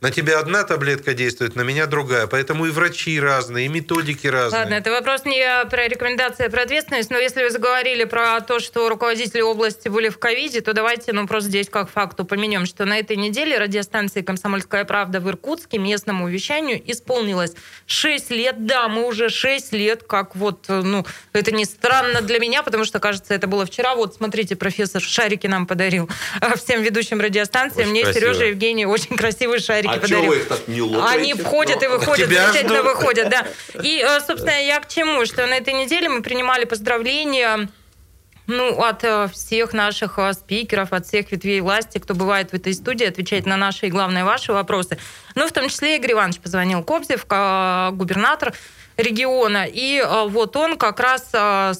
На тебя одна таблетка действует, на меня другая. Поэтому и врачи разные, и методики разные. Ладно, это вопрос не про рекомендации, а про ответственность, но если вы заговорили про то, что руководители области были в ковиде, то давайте, ну, просто здесь как факт упомянем, что на этой неделе радиостанции «Комсомольская правда» в Иркутске местному вещанию исполнилось 6 лет. Да, мы уже 6 лет, как вот, ну, это не странно для меня, потому что, кажется, это было вчера. Вот, смотрите, профессор шарики нам подарил а, всем ведущим радиостанциям. Очень Мне красиво. Сережа Евгений очень красивые шарики А подарил. чего вы их так не лопаете? Они входят и выходят, Тебя замечательно жду. выходят, да. И, э, собственно, я к чему? Что на этой неделе мы принимали поздравления ну, от э, всех наших э, спикеров, от всех ветвей власти, кто бывает в этой студии, отвечает на наши и, главное, ваши вопросы. Ну, в том числе Игорь Иванович позвонил Кобзев, губернатор региона, и вот он как раз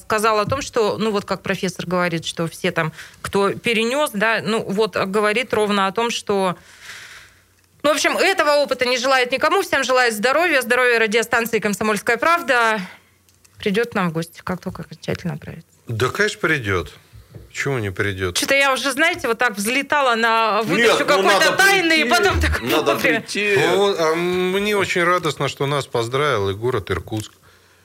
сказал о том, что, ну, вот как профессор говорит, что все там, кто перенес, да, ну, вот говорит ровно о том, что ну, в общем, этого опыта не желает никому. Всем желает здоровья, здоровья радиостанции «Комсомольская правда». Придет нам в гости, как только окончательно оправится. Да, конечно, придет. Чего не придет? Что-то я уже, знаете, вот так взлетала на выдачу ну, какой-то надо тайны, и прийти, потом так Надо прийти. Вот, а мне очень радостно, что нас поздравил и город Иркутск.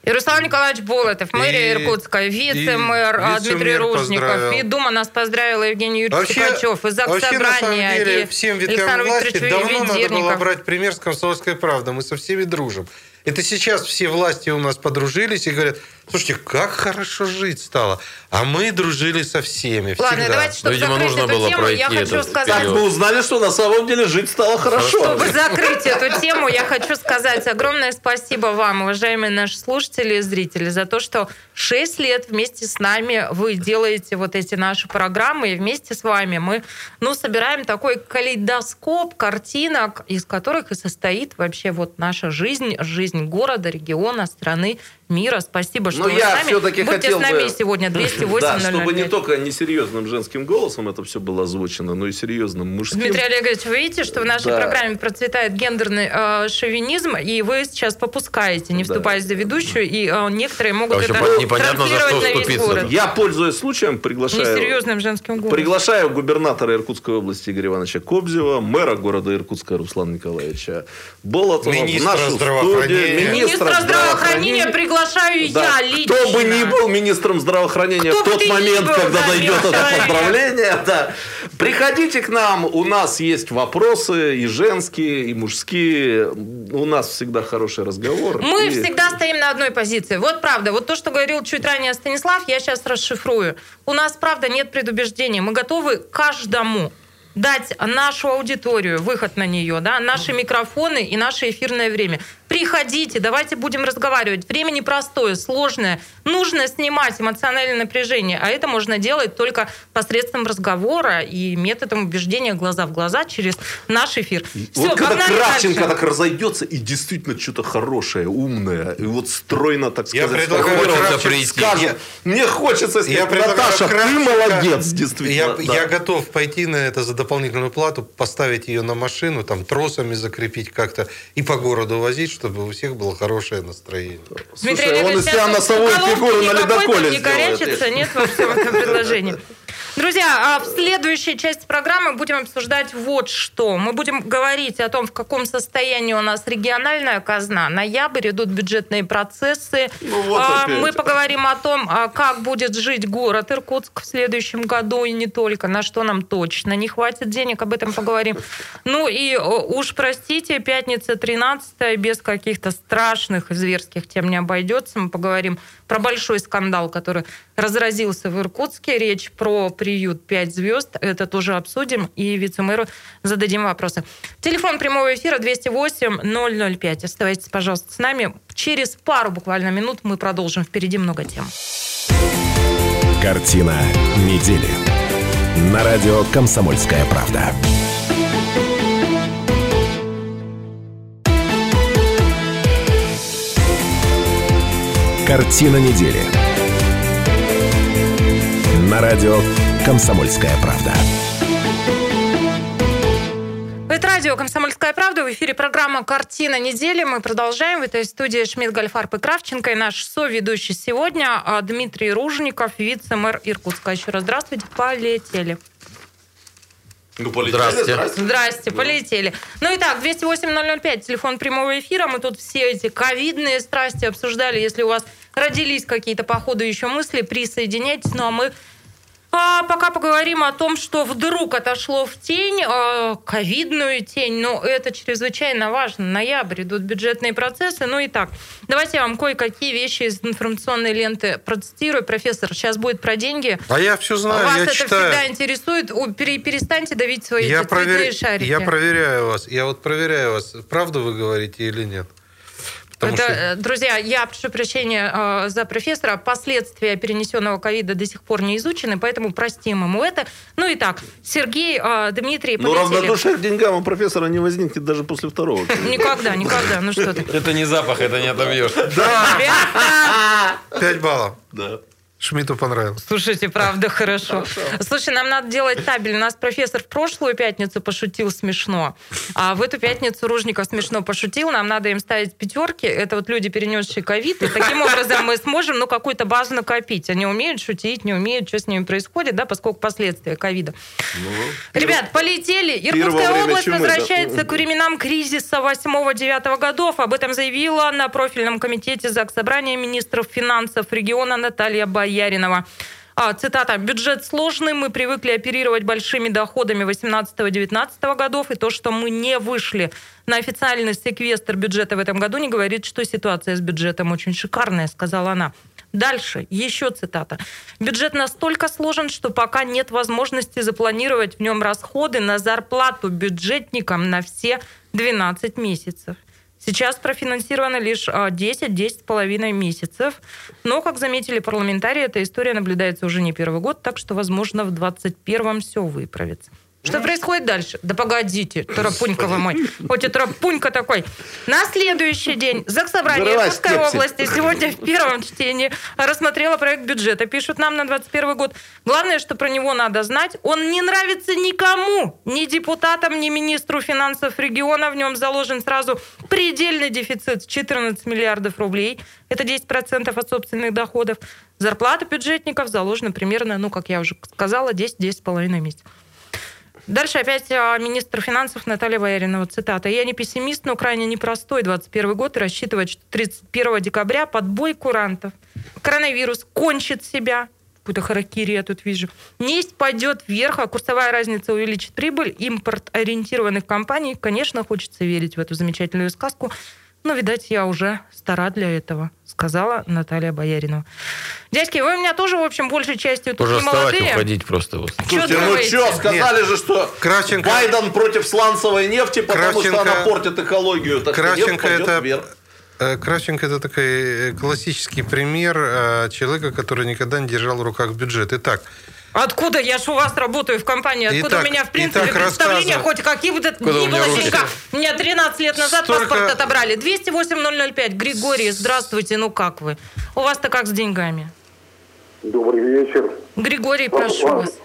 И Руслан Николаевич Болотов, мэрия И- Иркутска, вице-мэр и а, Дмитрий вице-мэр Ружников, поздравил. и Дума нас поздравила Евгений Юрьевич Вообще, Сипачев, и ЗАГС вообще, Собрания, деле, и всем ветвям власти давно надо было брать пример с «Комсомольской правды». Мы со всеми дружим. Это сейчас все власти у нас подружились и говорят, слушайте, как хорошо жить стало. А мы дружили со всеми Ладно, всегда. давайте, чтобы видимо, закрыть нужно эту было тему, я хочу сказать... Так мы узнали, что на самом деле жить стало хорошо. Чтобы [laughs] закрыть эту тему, я хочу сказать огромное спасибо вам, уважаемые наши слушатели и зрители, за то, что 6 лет вместе с нами вы делаете вот эти наши программы, и вместе с вами мы ну, собираем такой калейдоскоп картинок, из которых и состоит вообще вот наша жизнь, жизнь города, региона, страны мира. Спасибо, что Но вы я с нами. Будьте хотел с нами бы... сегодня [clears throat] 208 Да, чтобы не только несерьезным женским голосом это все было озвучено, но и серьезным мужским. Дмитрий Олегович, вы видите, что в нашей да. программе процветает гендерный э, шовинизм, и вы сейчас попускаете, не вступая да. за ведущую, и э, некоторые могут Вообще, это непонятно, за что на весь город. Я, пользуясь случаем, приглашаю... Несерьезным женским голосом. Приглашаю губернатора Иркутской области Игоря Ивановича Кобзева, мэра города Иркутска Руслана Николаевича Болотова, министра нашу здравоохранения. Студию, министра, министра здравоохранения приглашаю да. я лично. Кто бы ни был министром здравоохранения Кто в тот момент, был, когда дойдет это поздравление, да. приходите к нам, у нас есть вопросы и женские, и мужские, у нас всегда хороший разговор. Мы и... всегда стоим на одной позиции. Вот правда, вот то, что говорил чуть ранее Станислав, я сейчас расшифрую. У нас, правда, нет предубеждений. Мы готовы каждому дать нашу аудиторию, выход на нее, да, наши микрофоны и наше эфирное время. Приходите, давайте будем разговаривать. Время непростое, сложное. Нужно снимать эмоциональное напряжение, а это можно делать только посредством разговора и методом убеждения глаза в глаза через наш эфир. Все, вот когда Кравченко так разойдется и действительно что-то хорошее, умное, и вот стройно, так сказать, я предлагаю. Скажет, мне хочется я Наташа, Кравченко, ты молодец, действительно. Я, да. я готов пойти на это за дополнительную плату, поставить ее на машину, там тросами закрепить как-то и по городу возить, чтобы у всех было хорошее настроение. Дмитрий Слушай, он из себя носовую фигуру на ледоколе Не горячится, нет во всем этом [laughs] предложении. Друзья, а в следующей части программы будем обсуждать вот что. Мы будем говорить о том, в каком состоянии у нас региональная казна. Ноябрь, идут бюджетные процессы. Ну, вот а, Мы поговорим о том, а как будет жить город Иркутск в следующем году и не только, на что нам точно не хватит денег, об этом поговорим. Ну и уж простите, пятница 13 без каких-то страшных зверских тем не обойдется. Мы поговорим про большой скандал, который разразился в Иркутске. Речь про приют 5 звезд. Это тоже обсудим. И вице-мэру зададим вопросы. Телефон прямого эфира 208-005. Оставайтесь, пожалуйста, с нами. Через пару буквально минут мы продолжим. Впереди много тем. Картина недели. На радио «Комсомольская правда». Картина недели. На радио «Комсомольская правда». Это радио «Комсомольская правда». В эфире программа «Картина недели». Мы продолжаем. В этой студии Шмидт, Гальфарб и Кравченко. И наш соведущий сегодня а, Дмитрий Ружников, вице-мэр Иркутска. Еще раз здравствуйте. Полетели. Ну, полетели. Здрасте. Здрасте. Здрасте, полетели. Ну и так, 208-005, телефон прямого эфира. Мы тут все эти ковидные страсти обсуждали. Если у вас родились какие-то по ходу еще мысли, присоединяйтесь. Ну а мы а пока поговорим о том, что вдруг отошло в тень, э, ковидную тень, но это чрезвычайно важно. Ноябрь идут бюджетные процессы. Ну и так, давайте я вам кое-какие вещи из информационной ленты процитирую. Профессор, сейчас будет про деньги. А я все знаю, Вас я это читаю. всегда интересует. Перестаньте давить свои я провер... шарики. Я проверяю вас. Я вот проверяю вас, правду вы говорите или нет. Потому Это, что... Э, друзья, я прошу прощения э, за профессора. Последствия перенесенного ковида до сих пор не изучены, поэтому простим ему это. Ну и так, Сергей, э, Дмитрий, Ну, равнодушие к деньгам у профессора не возникнет даже после второго. Никогда, никогда. Ну что ты. Это не запах, это не отобьешь. Да! Пять баллов. Да. Шмидту понравилось. Слушайте, правда, [laughs] хорошо. хорошо. Слушай, нам надо делать табель. У нас профессор в прошлую пятницу пошутил смешно, а в эту пятницу Ружников смешно пошутил. Нам надо им ставить пятерки. Это вот люди, перенесшие ковид. И таким образом мы сможем, ну, какую-то базу накопить. Они умеют шутить, не умеют, что с ними происходит, да, поскольку последствия ковида. Ну, Ребят, полетели. Иркутская область чумы, возвращается да. к временам кризиса 8-9 годов. Об этом заявила на профильном комитете Заксобрания министров финансов региона Наталья Бай Бояринова. А, цитата. «Бюджет сложный, мы привыкли оперировать большими доходами 18-19 годов, и то, что мы не вышли на официальный секвестр бюджета в этом году, не говорит, что ситуация с бюджетом очень шикарная», сказала она. Дальше, еще цитата. «Бюджет настолько сложен, что пока нет возможности запланировать в нем расходы на зарплату бюджетникам на все 12 месяцев». Сейчас профинансировано лишь 10-10,5 а, месяцев. Но, как заметили парламентарии, эта история наблюдается уже не первый год, так что, возможно, в 2021 все выправится. Что происходит дальше? Да погодите, Тарапунька вы мой. Хоть и Тарапунька такой. На следующий день Заксобрание Иркутской области сегодня в первом чтении рассмотрела проект бюджета. Пишут нам на 21 год. Главное, что про него надо знать. Он не нравится никому. Ни депутатам, ни министру финансов региона. В нем заложен сразу предельный дефицит 14 миллиардов рублей. Это 10% от собственных доходов. Зарплата бюджетников заложена примерно, ну, как я уже сказала, 10-10,5 месяцев. Дальше опять а, министр финансов Наталья Бояринова, цитата. «Я не пессимист, но крайне непростой 21 год и рассчитывать, что 31 декабря подбой курантов, коронавирус кончит себя, какую-то харакири я тут вижу. Несть пойдет вверх, а курсовая разница увеличит прибыль. Импорт ориентированных компаний, конечно, хочется верить в эту замечательную сказку, но, видать, я уже стара для этого, сказала Наталья Бояринова. Дядьки, вы у меня тоже, в общем, большей частью тут Уже не молодые. уходить просто. Вот. Слушайте, ну что, сказали Нет. же, что Кравченко... Байден против сланцевой нефти, потому Кравченко... что она портит экологию. Так Кравченко это... Вверх. Э, Кравченко это такой э, классический пример э, человека, который никогда не держал в руках бюджет. Итак, Откуда? Я же у вас работаю в компании. Откуда итак, у меня, в принципе, представление хоть какие бы то ни было деньгах? Меня 13 лет назад Столько... паспорт отобрали. 208-005. Григорий, здравствуйте. Ну как вы? У вас-то как с деньгами? Добрый вечер. Григорий, прошу слава, вас.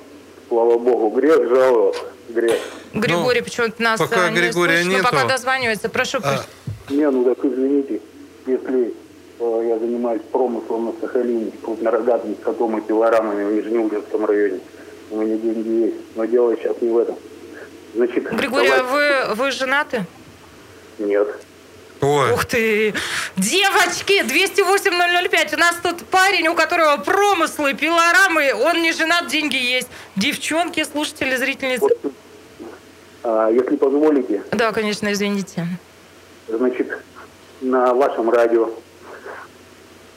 Слава богу, грех жаловаться. Грех. Григорий, ну, почему-то нас пока не Григория слышно, нету. пока дозванивается. Прошу. А... Не, ну так извините, если Э, я занимаюсь промыслом на Сахалине, крупнорогатыми скотом и пилорамами в Нижнеудинском районе. У меня деньги есть, но дело сейчас не в этом. Значит, Григорий, а давайте... вы, вы женаты? Нет. Ой. Ух ты! Девочки, 208-005. У нас тут парень, у которого промыслы, пилорамы. Он не женат, деньги есть. Девчонки, слушатели, зрительницы. А, если позволите. Да, конечно, извините. Значит, на вашем радио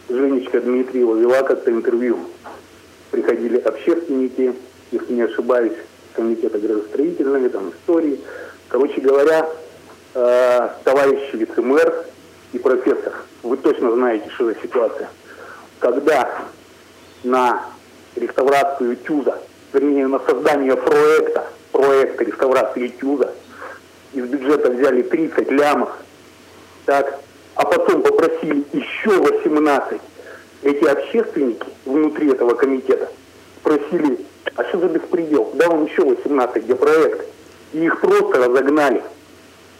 Женечка Дмитриева вела как-то интервью. Приходили общественники, если не ошибаюсь, комитета градостроительного, там, истории. Короче говоря, э, товарищ вице-мэр и профессор, вы точно знаете, что за ситуация. Когда на реставрацию ТЮЗа, вернее, на создание проекта, проекта реставрации ТЮЗа, из бюджета взяли 30 лямов, так, а потом попросили еще 18. Эти общественники внутри этого комитета спросили, а что за беспредел? Да вам еще 18, где проект? И их просто разогнали.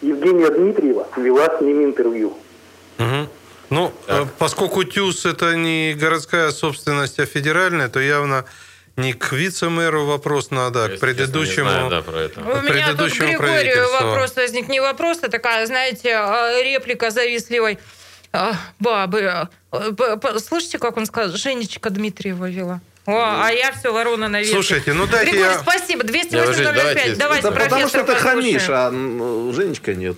Евгения Дмитриева вела с ними интервью. Угу. Ну, да. Э, поскольку ТЮЗ это не городская собственность, а федеральная, то явно не к вице-мэру вопрос надо, а к предыдущему, знаю, да, про это. У меня тут к Григорию вопрос возник. Не вопрос, а такая, знаете, а, реплика завистливой а, бабы. Слышите, как он сказал? Женечка Дмитриева вела. О, а я все, ворона наверх. Слушайте, ну дайте Григорий, я... спасибо. 208 давайте, давайте это потому что ты хамишь, а Женечка нет.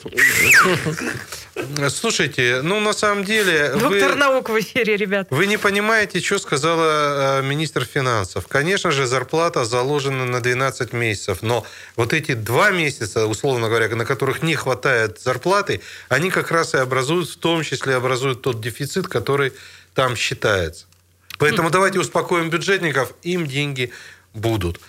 Слушайте, ну на самом деле... Доктор вы, наук в эфире, ребят. Вы не понимаете, что сказала э, министр финансов. Конечно же, зарплата заложена на 12 месяцев, но вот эти два месяца, условно говоря, на которых не хватает зарплаты, они как раз и образуют, в том числе образуют тот дефицит, который там считается. Поэтому давайте успокоим бюджетников, им деньги будут.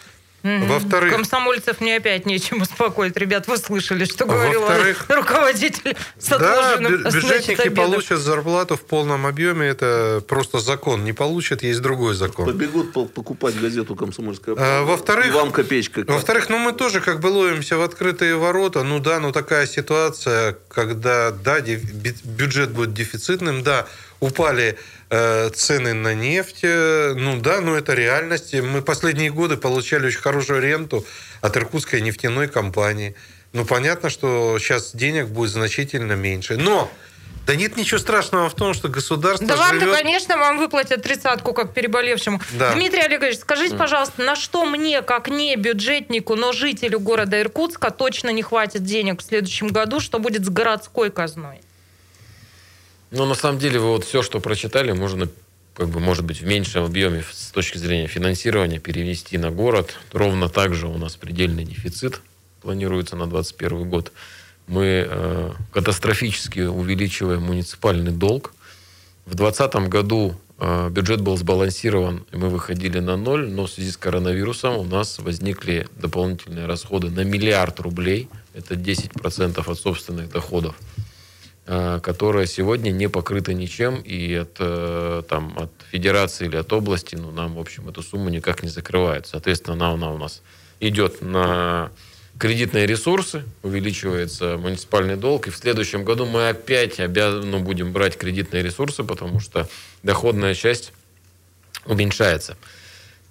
Угу. Во-вторых... Комсомольцев мне опять нечем успокоить. Ребят, вы слышали, что говорил руководитель с Да, бюджетники значит, получат зарплату в полном объеме. Это просто закон. Не получат, есть другой закон. Побегут покупать газету «Комсомольская а, Во-вторых, вам копеечка. Во-вторых, ну мы тоже как бы ловимся в открытые ворота. Ну да, ну такая ситуация, когда, да, бюджет будет дефицитным, да, упали цены на нефть. Э, ну да, но это реальность. Мы последние годы получали очень хорошую ренту от иркутской нефтяной компании. Ну, понятно, что сейчас денег будет значительно меньше. Но да нет ничего страшного в том, что государство Да живет... вам-то, конечно, вам выплатят тридцатку, как переболевшему. Да. Дмитрий Олегович, скажите, пожалуйста, на что мне, как не бюджетнику, но жителю города Иркутска, точно не хватит денег в следующем году, что будет с городской казной? Ну, на самом деле, вы вот все, что прочитали, можно, как бы, может быть, в меньшем объеме с точки зрения финансирования перевести на город. Ровно так же у нас предельный дефицит планируется на 2021 год. Мы э, катастрофически увеличиваем муниципальный долг. В 2020 году э, бюджет был сбалансирован, и мы выходили на ноль, но в связи с коронавирусом у нас возникли дополнительные расходы на миллиард рублей, это 10% от собственных доходов, э, которые сегодня не покрыты ничем, и от, э, там, от федерации или от области ну, нам, в общем, эту сумму никак не закрывает. Соответственно, она, она у нас идет на кредитные ресурсы, увеличивается муниципальный долг, и в следующем году мы опять обязаны, будем брать кредитные ресурсы, потому что доходная часть уменьшается.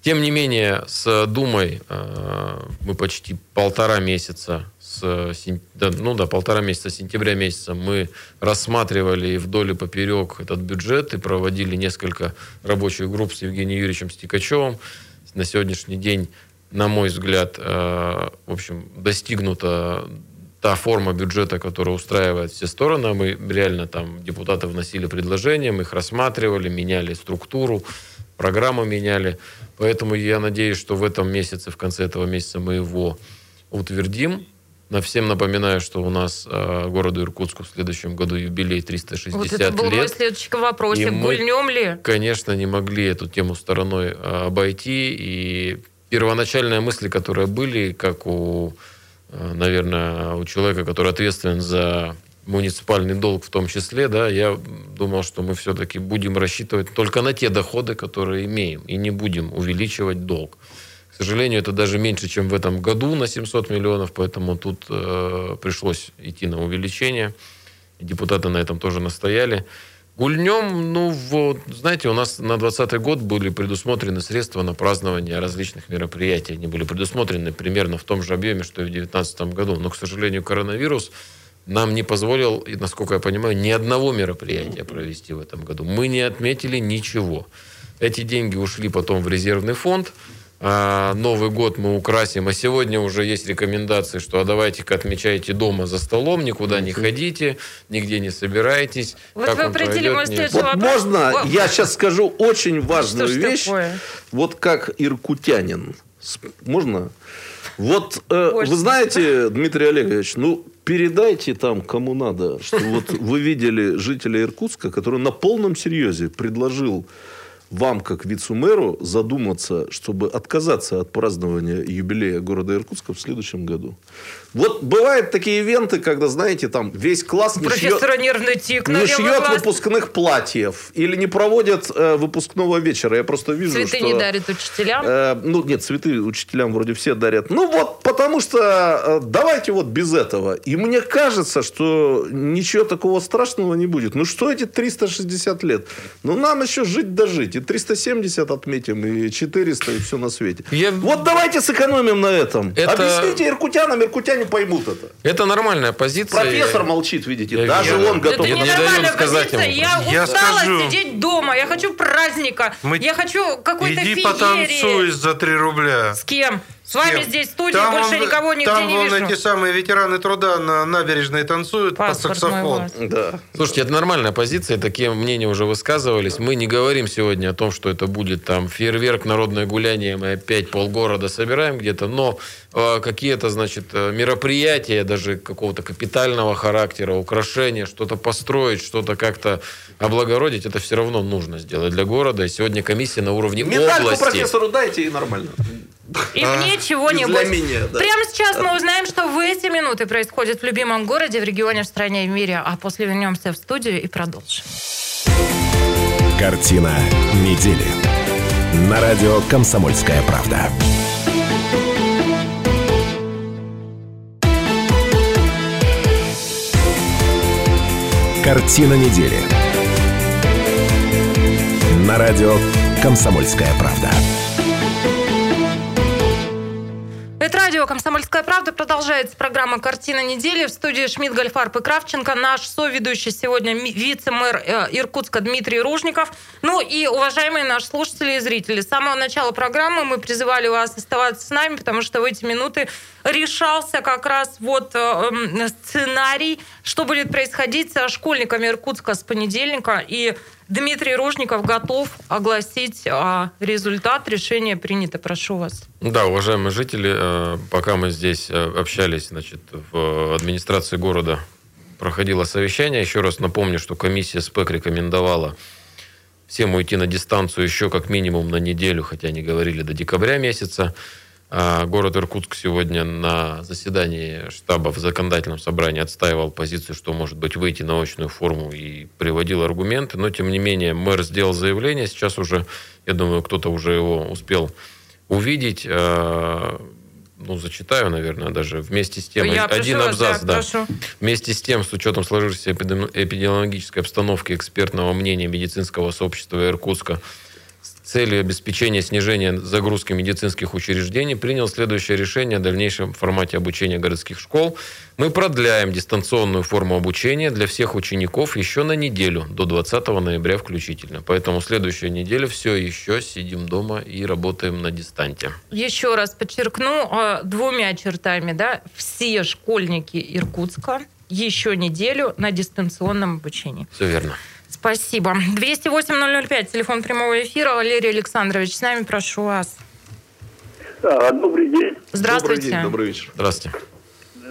Тем не менее, с Думой э, мы почти полтора месяца, с, да, ну да, полтора месяца, сентября месяца мы рассматривали вдоль и поперек этот бюджет и проводили несколько рабочих групп с Евгением Юрьевичем Стикачевым. На сегодняшний день на мой взгляд, э, в общем, достигнута та форма бюджета, которая устраивает все стороны. Мы реально там депутаты вносили предложения, мы их рассматривали, меняли структуру, программу меняли. Поэтому я надеюсь, что в этом месяце, в конце этого месяца мы его утвердим. На всем напоминаю, что у нас э, городу Иркутску в следующем году юбилей 360 вот это был лет. мой следующий вопрос. И мы, ли? Конечно, не могли эту тему стороной э, обойти. И первоначальные мысли, которые были, как у, э, наверное, у человека, который ответственен за муниципальный долг в том числе, да, я думал, что мы все-таки будем рассчитывать только на те доходы, которые имеем, и не будем увеличивать долг. Сожалению, это даже меньше, чем в этом году на 700 миллионов, поэтому тут э, пришлось идти на увеличение. Депутаты на этом тоже настояли. Гульнем, ну, вот, знаете, у нас на 2020 год были предусмотрены средства на празднование различных мероприятий. Они были предусмотрены примерно в том же объеме, что и в 2019 году. Но, к сожалению, коронавирус нам не позволил, насколько я понимаю, ни одного мероприятия провести в этом году. Мы не отметили ничего. Эти деньги ушли потом в резервный фонд – Новый год мы украсим, а сегодня уже есть рекомендации, что а давайте-ка отмечайте дома за столом, никуда не ходите, нигде не собирайтесь. Вот как вы определили мой следующий вот Можно вот. я сейчас скажу очень важную вещь? Такое? Вот как иркутянин. Можно? Вот э, вы знаете, Дмитрий Олегович, ну передайте там кому надо, что вот вы видели жителя Иркутска, который на полном серьезе предложил вам, как вице-мэру, задуматься, чтобы отказаться от празднования юбилея города Иркутска в следующем году. Вот бывают такие ивенты, когда, знаете, там весь класс не Профессора шьет, нервный тик, не шьет выпускных платьев или не проводят э, выпускного вечера. Я просто вижу, цветы что... не дарят учителям? Э, ну, нет, цветы учителям вроде все дарят. Ну, вот, потому что э, давайте вот без этого. И мне кажется, что ничего такого страшного не будет. Ну, что эти 360 лет? Ну, нам еще жить дожить. И 370 отметим, и 400, и все на свете. Я... Вот давайте сэкономим на этом. Это... Объясните иркутянам, иркутянам не поймут это. Это нормальная позиция. Профессор молчит, видите. Я Даже я, он готов. Это не нормальная позиция. Я, я устала скажу, сидеть дома. Я хочу праздника. Мы... Я хочу какой-то Иди феерии. потанцуй за 3 рубля. С кем? С вами здесь студия, там больше он, никого нигде там не вижу. Там вон эти самые ветераны труда на набережной танцуют Паспорт под саксофон. Да. Слушайте, это нормальная позиция, такие мнения уже высказывались. Мы не говорим сегодня о том, что это будет там фейерверк, народное гуляние, мы опять полгорода собираем где-то, но э, какие-то, значит, э, мероприятия, даже какого-то капитального характера, украшения, что-то построить, что-то как-то облагородить, это все равно нужно сделать для города. И сегодня комиссия на уровне Медальку области... профессору дайте и нормально. И а, мне чего-нибудь. Меня, да. Прямо сейчас мы узнаем, что в эти минуты происходит в любимом городе, в регионе, в стране и в мире. А после вернемся в студию и продолжим. Картина недели. На радио «Комсомольская правда». Картина недели. На радио «Комсомольская правда». Радио «Комсомольская правда». Продолжается программа «Картина недели». В студии Шмидт, Гольфарб и Кравченко. Наш соведущий сегодня вице-мэр э, Иркутска Дмитрий Ружников. Ну и, уважаемые наши слушатели и зрители, с самого начала программы мы призывали вас оставаться с нами, потому что в эти минуты решался как раз вот э, сценарий, что будет происходить со школьниками Иркутска с понедельника. И Дмитрий Ружников готов огласить а, результат. Решение принято. Прошу вас. Да, уважаемые жители, э, пока мы здесь э, общались, значит, в администрации города проходило совещание. Еще раз напомню, что комиссия СПЭК рекомендовала всем уйти на дистанцию еще как минимум на неделю, хотя они говорили до декабря месяца. А город Иркутск сегодня на заседании штаба в законодательном собрании отстаивал позицию, что может быть выйти на очную форму и приводил аргументы. Но, тем не менее, мэр сделал заявление. Сейчас уже, я думаю, кто-то уже его успел увидеть. А, ну, зачитаю, наверное, даже вместе с тем. Я один прошу, абзац, да. Прошу. Вместе с тем, с учетом сложившейся эпидемиологической обстановки экспертного мнения медицинского сообщества Иркутска, целью обеспечения снижения загрузки медицинских учреждений принял следующее решение о дальнейшем формате обучения городских школ. Мы продляем дистанционную форму обучения для всех учеников еще на неделю, до 20 ноября включительно. Поэтому следующая неделя все еще сидим дома и работаем на дистанте. Еще раз подчеркну а, двумя чертами. Да? Все школьники Иркутска еще неделю на дистанционном обучении. Все верно. Спасибо. 208-005, телефон прямого эфира. Валерий Александрович, с нами, прошу вас. А, добрый день. Здравствуйте. Добрый день, добрый вечер. Здравствуйте.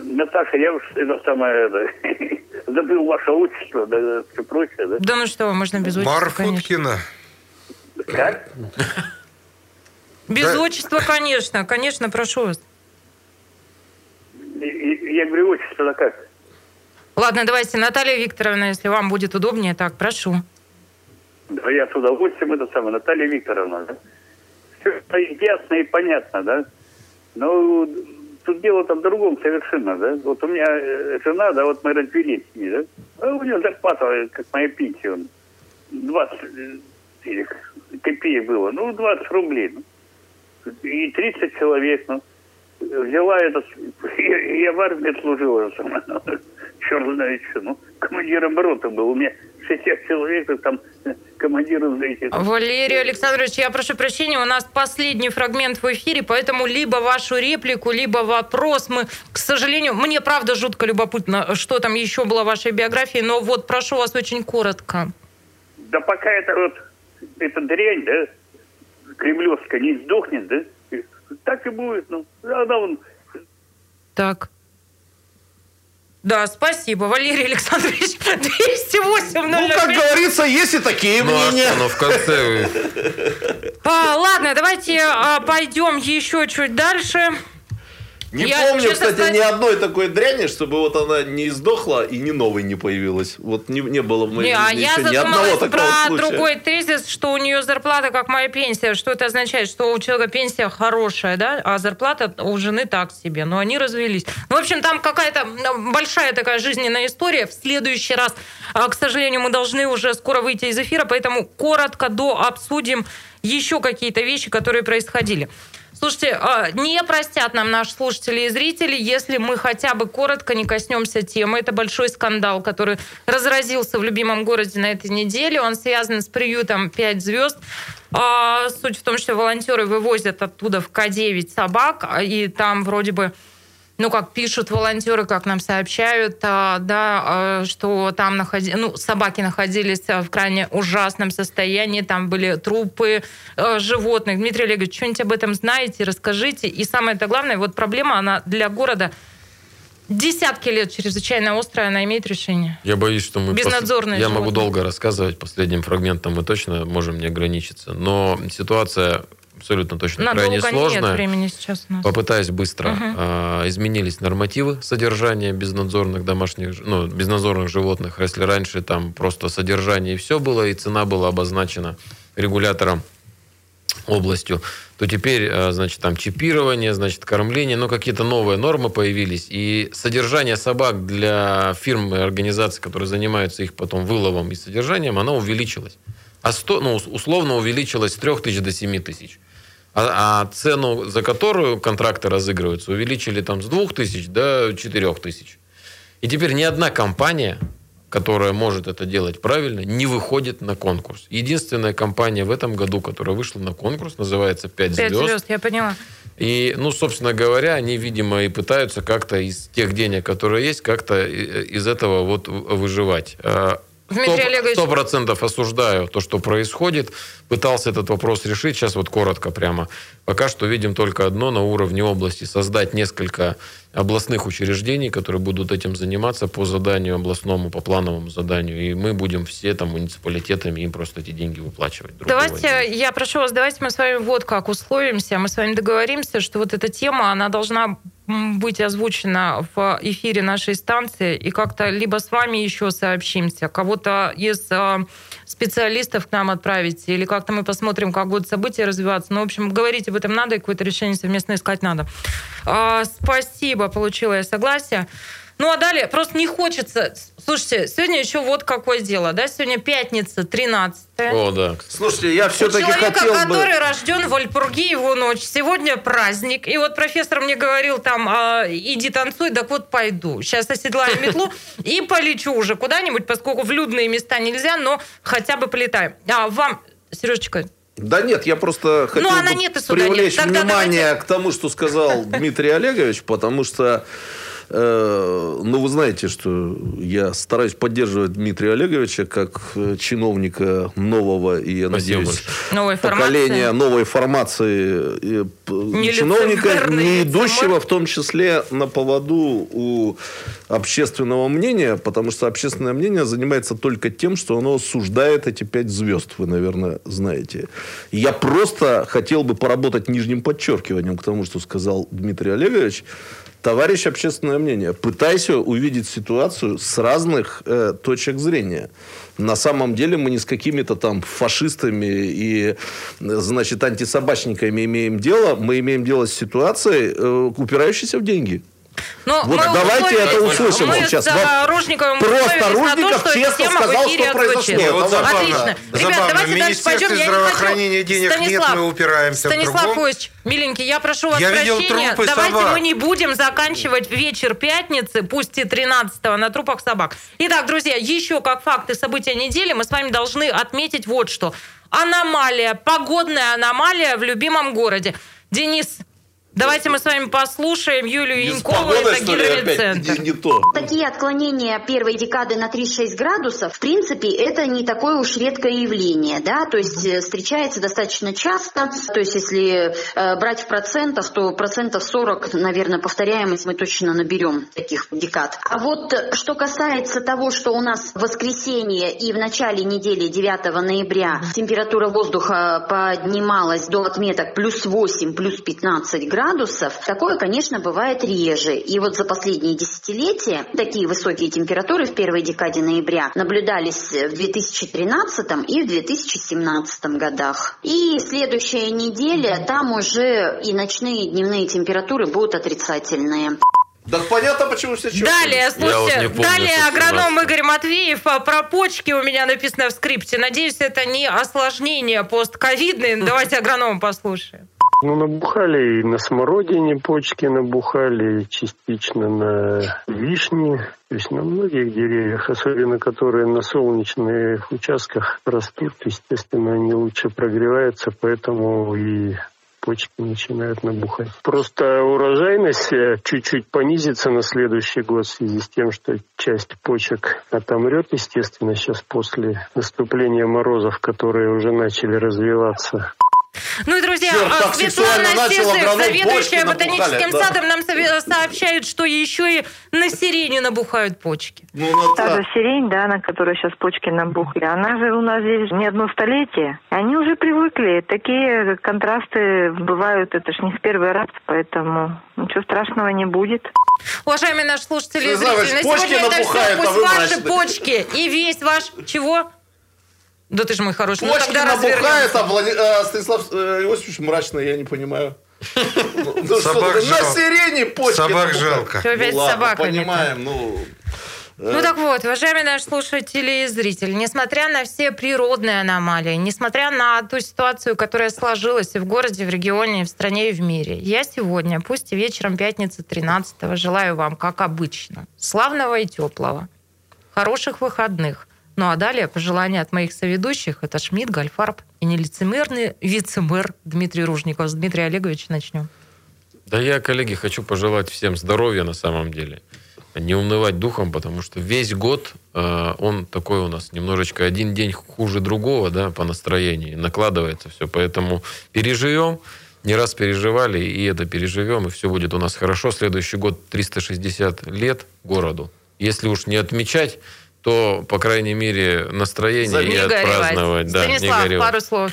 Наташа, я уж это самое, это, забыл ваше отчество, да, все прочее, да? Да ну что, можно без отчества, Марфуткина. Как? Без да. отчества, конечно, конечно, прошу вас. Я говорю, отчество-то как? Ладно, давайте, Наталья Викторовна, если вам будет удобнее, так, прошу. Да, я с удовольствием, это самое, Наталья Викторовна, да? Все ясно и понятно, да? Но тут дело там в другом совершенно, да? Вот у меня э, жена, да, вот мы развелись с ней, да? А у нее зарплата, как моя пенсия, 20 э, копеек было, ну, 20 рублей, ну. И 30 человек, ну. Взяла этот, [laughs] я, в армии служила, [laughs] черт знает что. Ну, командиром роты был. У меня 60 человек, там командиром, знаете. Валерий Александрович, я прошу прощения, у нас последний фрагмент в эфире, поэтому либо вашу реплику, либо вопрос мы, к сожалению, мне правда жутко любопытно, что там еще было в вашей биографии, но вот прошу вас очень коротко. Да пока это вот, эта дрянь, да, кремлевская не сдохнет, да, так и будет, ну, она вон... Так. Да, спасибо, Валерий Александрович. 208 Ну, как говорится, есть и такие ну, а мнения. А что, в конце... А, ладно, давайте а, пойдем еще чуть дальше. Не я, помню, кстати, сказать... ни одной такой дряни, чтобы вот она не издохла и ни новой не появилась. Вот не, не было в моей не, жизни а еще ни одного такого про случая. другой тезис, что у нее зарплата как моя пенсия. Что это означает? Что у человека пенсия хорошая, да, а зарплата у жены так себе. Но они развелись. Ну, в общем, там какая-то большая такая жизненная история. В следующий раз, а, к сожалению, мы должны уже скоро выйти из эфира, поэтому коротко до обсудим еще какие-то вещи, которые происходили. Слушайте, а, не простят нам наши слушатели и зрители, если мы хотя бы коротко не коснемся темы. Это большой скандал, который разразился в любимом городе на этой неделе. Он связан с приютом «Пять звезд». А, суть в том, что волонтеры вывозят оттуда в К-9 собак, и там вроде бы ну, как пишут волонтеры, как нам сообщают, а, да, а, что там находи... ну, собаки находились в крайне ужасном состоянии, там были трупы а, животных. Дмитрий Олегович, что-нибудь об этом знаете, расскажите. И самое главное, вот проблема, она для города десятки лет чрезвычайно острая, она имеет решение. Я боюсь, что мы... Безнадзорные пос... Я могу долго рассказывать, последним фрагментом мы точно можем не ограничиться. Но ситуация абсолютно точно Надолго крайне сложная. Нет времени сейчас у нас. Попытаюсь быстро. Угу. А, изменились нормативы содержания безнадзорных домашних, ну, безнадзорных животных. Если раньше там просто содержание и все было, и цена была обозначена регулятором областью, то теперь, а, значит, там чипирование, значит, кормление, ну, какие-то новые нормы появились. И содержание собак для фирм и организаций, которые занимаются их потом выловом и содержанием, оно увеличилось. А 100, ну, условно увеличилось с 3 тысяч до 7 тысяч а, а цену, за которую контракты разыгрываются, увеличили там с 2 тысяч до 4 тысяч. И теперь ни одна компания, которая может это делать правильно, не выходит на конкурс. Единственная компания в этом году, которая вышла на конкурс, называется «Пять звезд». «Пять звезд», я поняла. И, ну, собственно говоря, они, видимо, и пытаются как-то из тех денег, которые есть, как-то из этого вот выживать. А, Сто процентов осуждаю то, что происходит. Пытался этот вопрос решить. Сейчас вот коротко прямо. Пока что видим только одно на уровне области. Создать несколько областных учреждений, которые будут этим заниматься по заданию областному, по плановому заданию. И мы будем все там муниципалитетами им просто эти деньги выплачивать. Давайте, дела. я прошу вас, давайте мы с вами вот как условимся. Мы с вами договоримся, что вот эта тема, она должна быть озвучена в эфире нашей станции, и как-то либо с вами еще сообщимся, кого-то из э, специалистов к нам отправите, или как-то мы посмотрим, как будут события развиваться. Ну, в общем, говорить об этом надо, и какое-то решение совместно искать надо. А, спасибо, получила я согласие. Ну, а далее просто не хочется... Слушайте, сегодня еще вот какое дело, да? Сегодня пятница, 13 О, да. Слушайте, я все-таки Человека, хотел который бы... рожден в Альпурге, его ночь. Сегодня праздник. И вот профессор мне говорил там, а, иди танцуй, так вот пойду. Сейчас оседлаю метлу и полечу уже куда-нибудь, поскольку в людные места нельзя, но хотя бы полетаем. А вам, Сережечка, да нет, я просто хотел ну, она нет привлечь нет. внимание давайте... к тому, что сказал Дмитрий Олегович, потому что Э, ну, вы знаете, что я стараюсь поддерживать Дмитрия Олеговича как э, чиновника нового и, я надеюсь, новой поколения новой формации не чиновника, не идущего в том числе на поводу у общественного мнения, потому что общественное мнение занимается только тем, что оно осуждает эти пять звезд, вы, наверное, знаете. Я просто хотел бы поработать нижним подчеркиванием к тому, что сказал Дмитрий Олегович, товарищ общественное мнение, пытайся увидеть ситуацию с разных э, точек зрения. На самом деле мы не с какими-то там фашистами и, значит, антисобачниками имеем дело. Мы имеем дело с ситуацией, э, упирающейся в деньги. Но вот давайте это услышим мы сейчас. С Ружниковым Просто Ружников то, честно сказал, что произошло. Вот забавно. Отлично. Ребят, забавно. давайте дальше пойдем. Я здравоохранения денег Станислав, нет, мы упираемся Станислав Ильич, миленький, я прошу вас я прощения. Видел давайте собак. мы не будем заканчивать вечер пятницы, пусть и 13-го, на трупах собак. Итак, друзья, еще как факты события недели мы с вами должны отметить вот что. Аномалия, погодная аномалия в любимом городе. Денис Давайте мы с вами послушаем Юлию Янкову, это гидромедцентр. Не, не то. Такие отклонения первой декады на 3-6 градусов, в принципе, это не такое уж редкое явление, да, то есть э, встречается достаточно часто, то есть если э, брать в процентах, то процентов 40, наверное, повторяемость мы точно наберем таких декад. А вот э, что касается того, что у нас в воскресенье и в начале недели 9 ноября температура воздуха поднималась до отметок плюс 8, плюс 15 градусов, градусов, такое, конечно, бывает реже. И вот за последние десятилетия такие высокие температуры в первой декаде ноября наблюдались в 2013 и в 2017 годах. И следующая неделя, там уже и ночные, и дневные температуры будут отрицательные. Да понятно, почему все чувствуют. Далее, слушайте, помню, далее агроном Игорь Матвеев а, про почки у меня написано в скрипте. Надеюсь, это не осложнение постковидные. Давайте агроном послушаем. Ну, набухали и на смородине почки набухали, частично на вишне, то есть на многих деревьях, особенно которые на солнечных участках растут, естественно, они лучше прогреваются, поэтому и почки начинают набухать. Просто урожайность э, чуть-чуть понизится на следующий год в связи с тем, что часть почек отомрет, естественно, сейчас после наступления морозов, которые уже начали развиваться. Ну и, друзья, Черт, а, Светлана Сизых, заведующая ботаническим да. садом, нам сообщает, что еще и на сирене набухают почки. Ну, ну, Та же сирень, да, на которой сейчас почки набухли, она же у нас здесь не одно столетие. Они уже привыкли. Такие контрасты бывают, это ж не в первый раз, поэтому ничего страшного не будет. Уважаемые наши слушатели и зрители, на сегодня это все. Пусть а ваши почки и весь ваш... Чего? Да ты же мой хороший. Ну, Почки ну, набухает, а Влад... а, Станислав э, Иосифович мрачно, я не понимаю. Ну, Собак На сирене почки Собак жалко. Опять собака. понимаем, ну... Э. Ну так вот, уважаемые наши слушатели и зрители, несмотря на все природные аномалии, несмотря на ту ситуацию, которая сложилась и в городе, и в регионе, и в стране, и в мире, я сегодня, пусть и вечером пятницы 13 желаю вам, как обычно, славного и теплого, хороших выходных, ну а далее пожелания от моих соведущих. Это Шмидт, Гальфарб и нелицемерный вице-мэр Дмитрий Ружников. С Дмитрия Олеговича начнем. Да я, коллеги, хочу пожелать всем здоровья на самом деле. не унывать духом, потому что весь год э, он такой у нас немножечко один день хуже другого, да, по настроению, накладывается все. Поэтому переживем, не раз переживали, и это переживем, и все будет у нас хорошо. Следующий год 360 лет городу. Если уж не отмечать, то, по крайней мере, настроение и отпраздновать. Да, Станислав, не пару слов.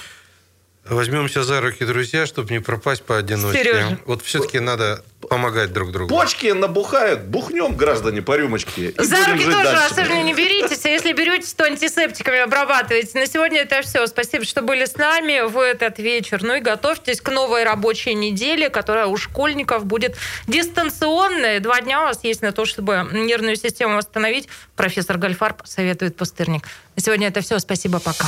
Возьмемся за руки, друзья, чтобы не пропасть по одиночке. Сережа. Вот все-таки надо помогать друг другу. Почки набухают, бухнем, граждане, по рюмочке. За руки тоже дальше. особенно не беритесь, а если беретесь, то антисептиками обрабатывайте. На сегодня это все. Спасибо, что были с нами в этот вечер. Ну и готовьтесь к новой рабочей неделе, которая у школьников будет дистанционная. Два дня у вас есть на то, чтобы нервную систему восстановить. Профессор Гальфарб советует пустырник. На сегодня это все. Спасибо, пока.